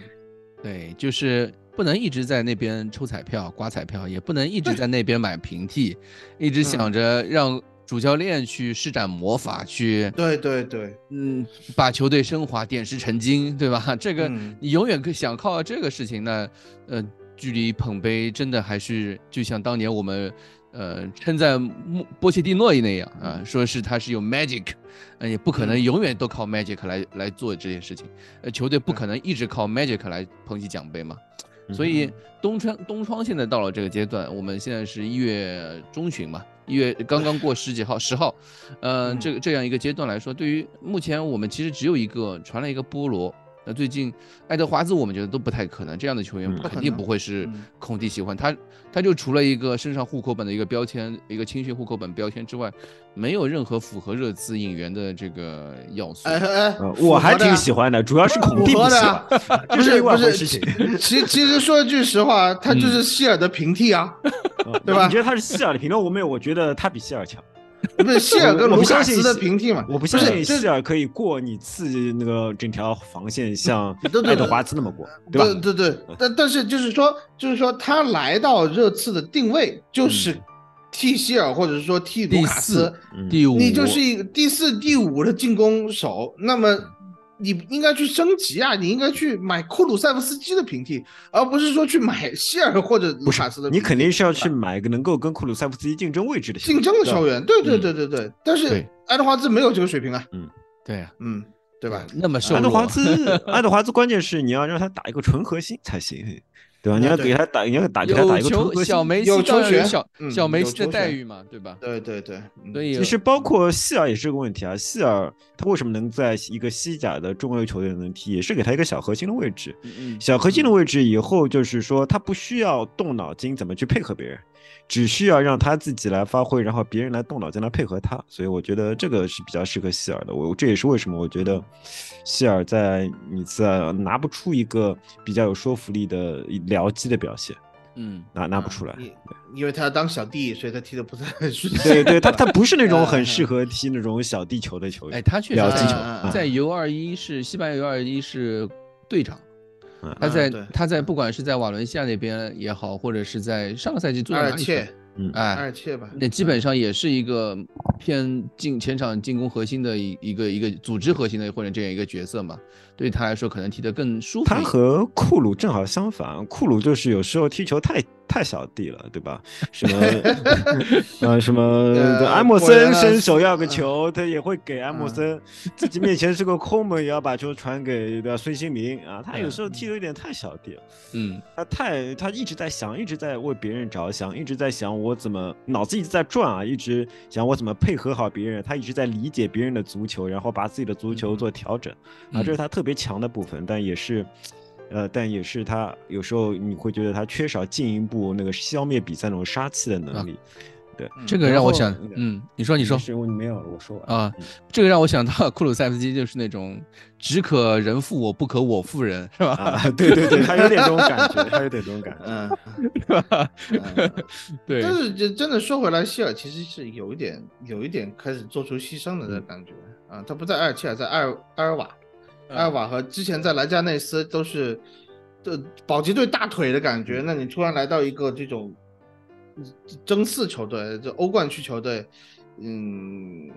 对，就是。不能一直在那边抽彩票、刮彩票，也不能一直在那边买平替，一直想着让主教练去施展魔法去。对对对，嗯，把球队升华、点石成金，对吧？这个你永远可想靠这个事情，那呃，距离捧杯真的还是就像当年我们。呃，称赞波波切蒂诺那样啊，说是他是有 magic，呃，也不可能永远都靠 magic 来来做这件事情，呃，球队不可能一直靠 magic 来捧起奖杯嘛，所以东窗东窗现在到了这个阶段，我们现在是一月中旬嘛，一月刚刚过十几号 十号，呃，这个这样一个阶段来说，对于目前我们其实只有一个传了一个菠萝。那最近爱德华兹，我们觉得都不太可能，这样的球员肯定不会是孔蒂喜欢他。他就除了一个身上户口本的一个标签，一个青训户口本标签之外，没有任何符合热刺引援的这个要素。哎哎，我还挺喜欢的，主要是孔蒂不喜欢，不是不是。其其实说句实话，他就是希尔的平替啊，对吧？你觉得他是希尔的平替？我没有，我觉得他比希尔强。不是希尔跟卢卡斯的平替嘛？我不相信希尔可以过你刺那个整条防线，像 爱德华兹那么过，对吧？对对对，但但是就是说，就是说他来到热刺的定位就是替希尔，或者是说替卢卡斯，第五，你就是一个第四、第五的进攻手，那么。你应该去升级啊！你应该去买库鲁塞夫斯基的平替，而不是说去买希尔或者卢卡斯的。你肯定是要去买一个能够跟库鲁塞夫斯基竞争位置的竞争的球员。对对对对对。但是爱德华兹没有这个水平啊。嗯，对呀，嗯，对吧？那么爱德华兹，爱德华兹关键是你要让他打一个纯核心才行。对吧？你要给他打，你要打给他打一个小梅西球权，小小梅西的待遇嘛，对吧？对对对，所以其实包括希尔也是个问题啊。希尔他为什么能在一个西甲的中游球队能踢，也是给他一个小核心的位置。小核心的位置以后就是说他不需要动脑筋怎么去配合别人。只需要让他自己来发挥，然后别人来动脑筋来配合他，所以我觉得这个是比较适合希尔的。我这也是为什么我觉得希尔在你次拿不出一个比较有说服力的僚机的表现，嗯，拿拿不出来，因为他要当小弟，所以他踢的不是很顺。对对，他他不是那种很适合踢那种小地球的球员。哎，他确实球在 U 二一是西班牙 U 二一是队长。他在他在不管是在瓦伦西亚那边也好，或者是在上个赛季做哪里，嗯，哎，二切吧，那基本上也是一个偏进前场进攻核心的一一个一个组织核心的或者这样一个角色嘛，对他来说可能踢得更舒服。他和库鲁正好相反，库鲁就是有时候踢球太。太小弟了，对吧？什么 呃，什么埃莫森伸手要个球，他也会给埃莫森。自己面前是个空门，也要把球传给对吧？孙兴民啊，他有时候踢的有点太小弟了。嗯，他太他一直在想，一直在为别人着想，一直在想我怎么脑子一直在转啊，一直想我怎么配合好别人。他一直在理解别人的足球，然后把自己的足球做调整啊，这是他特别强的部分，但也是。呃，但也是他有时候你会觉得他缺少进一步那个消灭比赛那种杀气的能力，对，这个让我想，嗯，你说你说，是我没有我说完啊，这个让我想到库鲁塞夫斯基就是那种只可人负我，不可我负人，是吧？啊，对对对，他有点这种感觉，他有点这种感觉，嗯，是吧？对。但是，就真的说回来，希尔其实是有一点，有一点开始做出牺牲的这感觉啊。他不在埃尔切尔，在埃尔埃尔瓦，埃尔瓦和之前在莱加内斯都是这保级队大腿的感觉。那你突然来到一个这种争四球队，这欧冠区球队，嗯。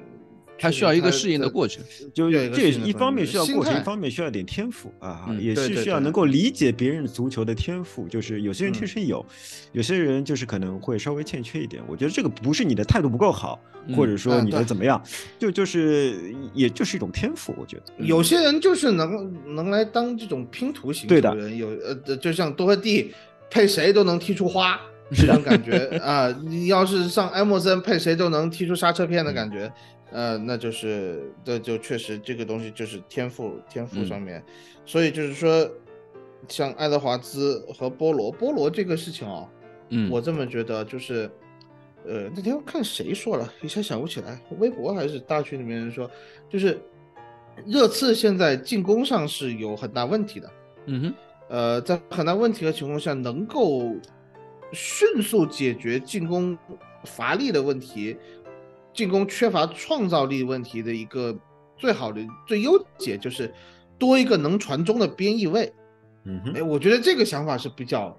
他需要一个适应的过程，就这也是一方面需要过程，一方面需要点天赋啊，也是需要能够理解别人足球的天赋。就是有些人天生有，有些人就是可能会稍微欠缺一点。我觉得这个不是你的态度不够好，或者说你的怎么样，就就是也就是一种天赋。我觉得有些人就是能能来当这种拼图型的人，有呃，就像多特蒂配谁都能踢出花 这种感觉啊。你要是上埃莫森配谁都能踢出刹车片的感觉。呃，那就是，这就确实这个东西就是天赋，天赋上面，所以就是说，像爱德华兹和波罗，波罗这个事情哦，嗯，我这么觉得，就是，呃，那天看谁说了一下想不起来，微博还是大群里面人说，就是热刺现在进攻上是有很大问题的，嗯哼，呃，在很大问题的情况下，能够迅速解决进攻乏力的问题。进攻缺乏创造力问题的一个最好的最优解就是多一个能传中的边翼位。嗯哼，哎，我觉得这个想法是比较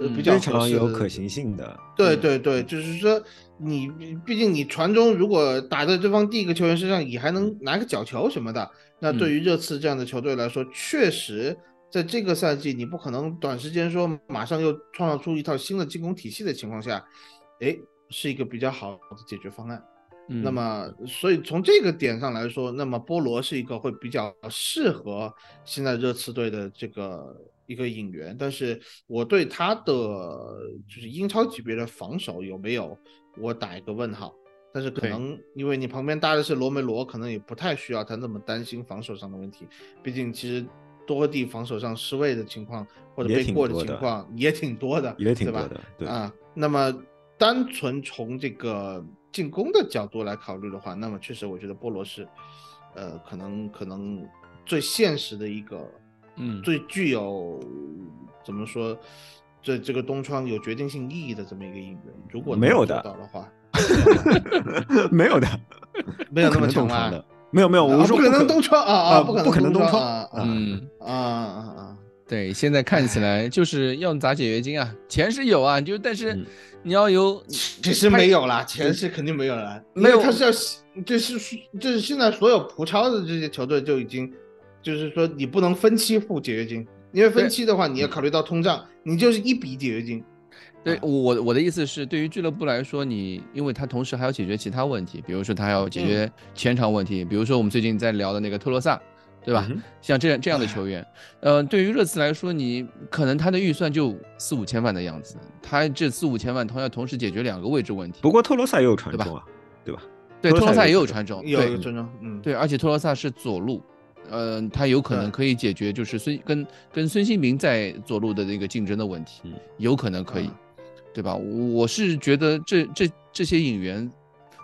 呃比较非常有可行性的。对对对，就是说你毕竟你传中如果打在对方第一个球员身上，你还能拿个角球什么的，那对于热刺这样的球队来说，确实在这个赛季你不可能短时间说马上又创造出一套新的进攻体系的情况下，哎。是一个比较好的解决方案，那么所以从这个点上来说，那么波罗是一个会比较适合现在热刺队的这个一个引援，但是我对他的就是英超级别的防守有没有我打一个问号，但是可能因为你旁边搭的是罗梅罗，可能也不太需要他那么担心防守上的问题，毕竟其实多地防守上失位的情况或者被过的情况也挺多的，也挺多的，对。啊，那么。单纯从这个进攻的角度来考虑的话，那么确实我觉得波罗是，呃，可能可能最现实的一个，嗯，最具有怎么说，这这个东窗有决定性意义的这么一个引援。如果没有的。的话，没有的，没有那么强的，没有没有，我说不可能东窗啊啊，不可能东窗，嗯。啊啊啊，对，现在看起来就是要砸解约金啊，钱是有啊，就但是。你要有，其实没有啦，钱是肯定没有了，没有，他是要，就是就是现在所有葡超的这些球队就已经，就是说你不能分期付解约金，因为分期的话你要考虑到通胀，你就是一笔解约金。对我我的意思是，对于俱乐部来说，你因为他同时还要解决其他问题，比如说他要解决前场问题，比如说我们最近在聊的那个特洛萨。对吧？像这样这样的球员，呃，对于热刺来说，你可能他的预算就四五千万的样子，他这四五千万同样同时解决两个位置问题。不过特罗萨也有传中啊，对吧？对，特罗萨也有传中，有传中，嗯，对，而且特罗萨是左路，呃，他有可能可以解决就是孙跟跟孙兴民在左路的那个竞争的问题，有可能可以，对吧？我是觉得这这这些引援，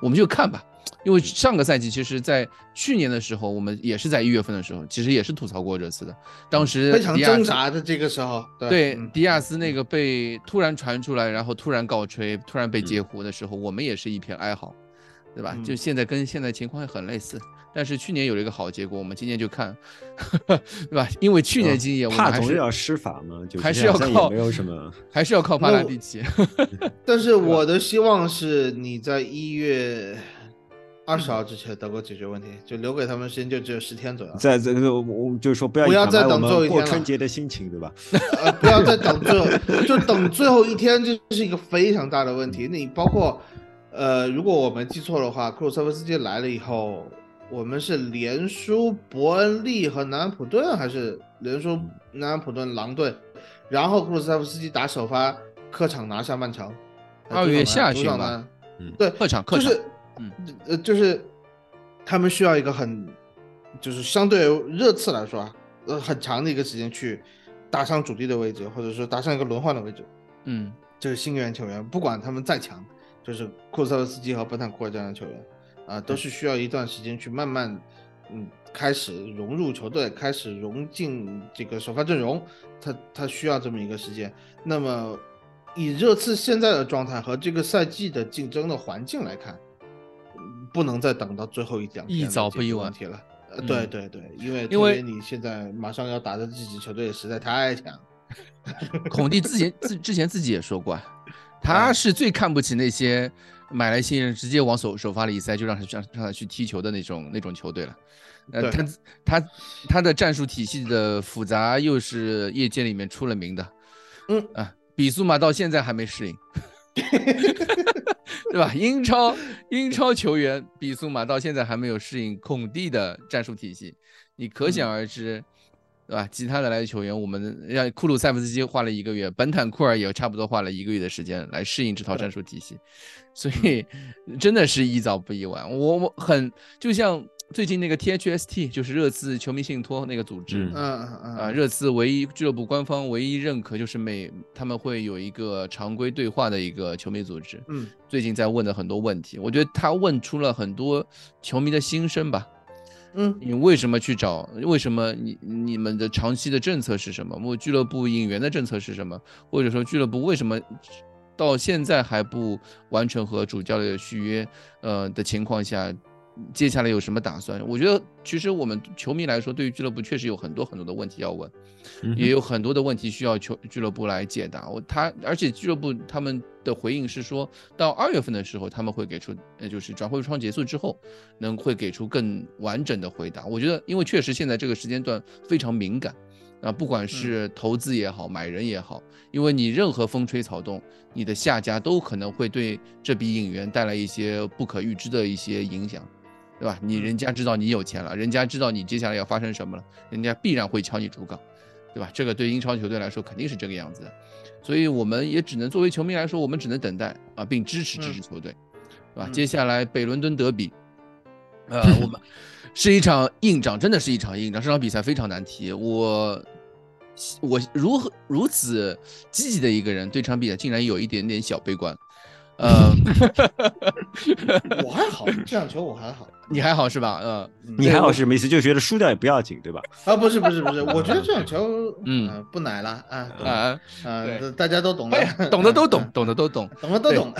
我们就看吧。因为上个赛季，其实，在去年的时候，我们也是在一月份的时候，其实也是吐槽过这次的。当时非常挣扎的这个时候，对迪亚斯那个被突然传出来，然后突然告吹，突然被截胡的时候，我们也是一片哀嚎，对吧？就现在跟现在情况很类似，但是去年有了一个好结果，我们今年就看，对吧？因为去年经验，怕总是要施法嘛，还是要靠没有什么，还是要靠帕拉蒂奇。但是我的希望是你在一月。二十号之前能够解决问题，就留给他们时间就只有十天左右。在这个，我就是说，不要不要再等最后一天了过春节的心情，对吧？呃，不要再等最后，就等最后一天，这是一个非常大的问题。那你包括，呃，如果我没记错的话，克鲁塞夫斯基来了以后，我们是连输伯恩利和南安普顿，还是连输南安普顿狼队？然后克鲁塞夫斯基打首发，客场拿下曼城。二月下旬吧。嗯，对，客场客场。嗯，呃，就是他们需要一个很，就是相对热刺来说啊，呃，很长的一个时间去打上主力的位置，或者说打上一个轮换的位置。嗯，就是新援球员，不管他们再强，就是库塞维斯基和本坦库尔这样的球员，啊，都是需要一段时间去慢慢，嗯，开始融入球队，开始融进这个首发阵容，他他需要这么一个时间。那么以热刺现在的状态和这个赛季的竞争的环境来看，不能再等到最后一两天一早不一晚了。呃，对对对，因为因为你现在马上要打的这支球队实在太强。孔蒂之前自之前自己也说过，他是最看不起那些买来新人直接往首首发里一塞就让他让让他去踢球的那种那种球队了。呃，他他他的战术体系的复杂又是业界里面出了名的。嗯啊，比苏马到现在还没适应。对吧？英超英超球员比苏马到现在还没有适应孔蒂的战术体系，你可想而知，对吧？其他的来的球员，我们让库鲁塞夫斯基花了一个月，本坦库尔也差不多花了一个月的时间来适应这套战术体系，所以真的是宜早不宜晚。我我很就像。最近那个 T H S T 就是热刺球迷信托那个组织，嗯嗯嗯啊，热刺唯一俱乐部官方唯一认可就是每他们会有一个常规对话的一个球迷组织，嗯，最近在问的很多问题，我觉得他问出了很多球迷的心声吧，嗯，你为什么去找？为什么你你们的长期的政策是什么？我俱乐部引援的政策是什么？或者说俱乐部为什么到现在还不完全和主教练续约？呃的情况下？接下来有什么打算？我觉得其实我们球迷来说，对于俱乐部确实有很多很多的问题要问，也有很多的问题需要球俱乐部来解答。我他而且俱乐部他们的回应是说到二月份的时候他们会给出，呃就是转会窗结束之后能会给出更完整的回答。我觉得因为确实现在这个时间段非常敏感啊，不管是投资也好，买人也好，因为你任何风吹草动，你的下家都可能会对这笔引援带来一些不可预知的一些影响。对吧？你人家知道你有钱了，人家知道你接下来要发生什么了，人家必然会敲你竹杠，对吧？这个对英超球队来说肯定是这个样子的，所以我们也只能作为球迷来说，我们只能等待啊，并支持支持球队，对吧？接下来北伦敦德比，呃，我们 是一场硬仗，真的是一场硬仗，这场比赛非常难踢。我我如何如此积极的一个人，对这场比赛竟然有一点点小悲观。呃，我还好，这场球我还好，你还好是吧？呃，你还好是没事，就觉得输掉也不要紧，对吧？啊，不是不是不是，我觉得这种球，嗯，不奶了啊啊啊，大家都懂的，懂的都懂，懂的都懂，懂的都懂。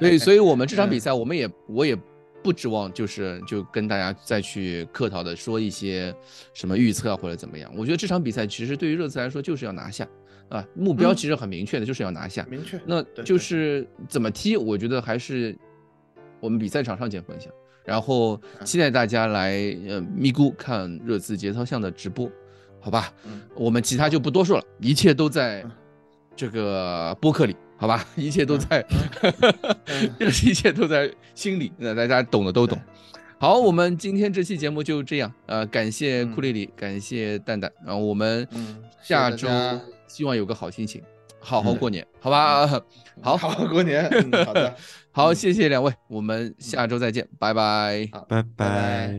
对，所以我们这场比赛，我们也我也不指望就是就跟大家再去客套的说一些什么预测啊或者怎么样。我觉得这场比赛其实对于热刺来说就是要拿下。啊，目标其实很明确的，就是要拿下。明确，那就是怎么踢，我觉得还是我们比赛场上见分晓。然后期待大家来呃咪咕看热刺节操项的直播，好吧？我们其他就不多说了，一切都在这个播客里，好吧？一切都在，一切都在心里，那大家懂的都懂。好，我们今天这期节目就这样，呃，感谢库丽丽，感谢蛋蛋，然后我们下周。希望有个好心情，好好过年，好吧？好，好好过年。好的，好，谢谢两位，我们下周再见，拜拜，拜拜。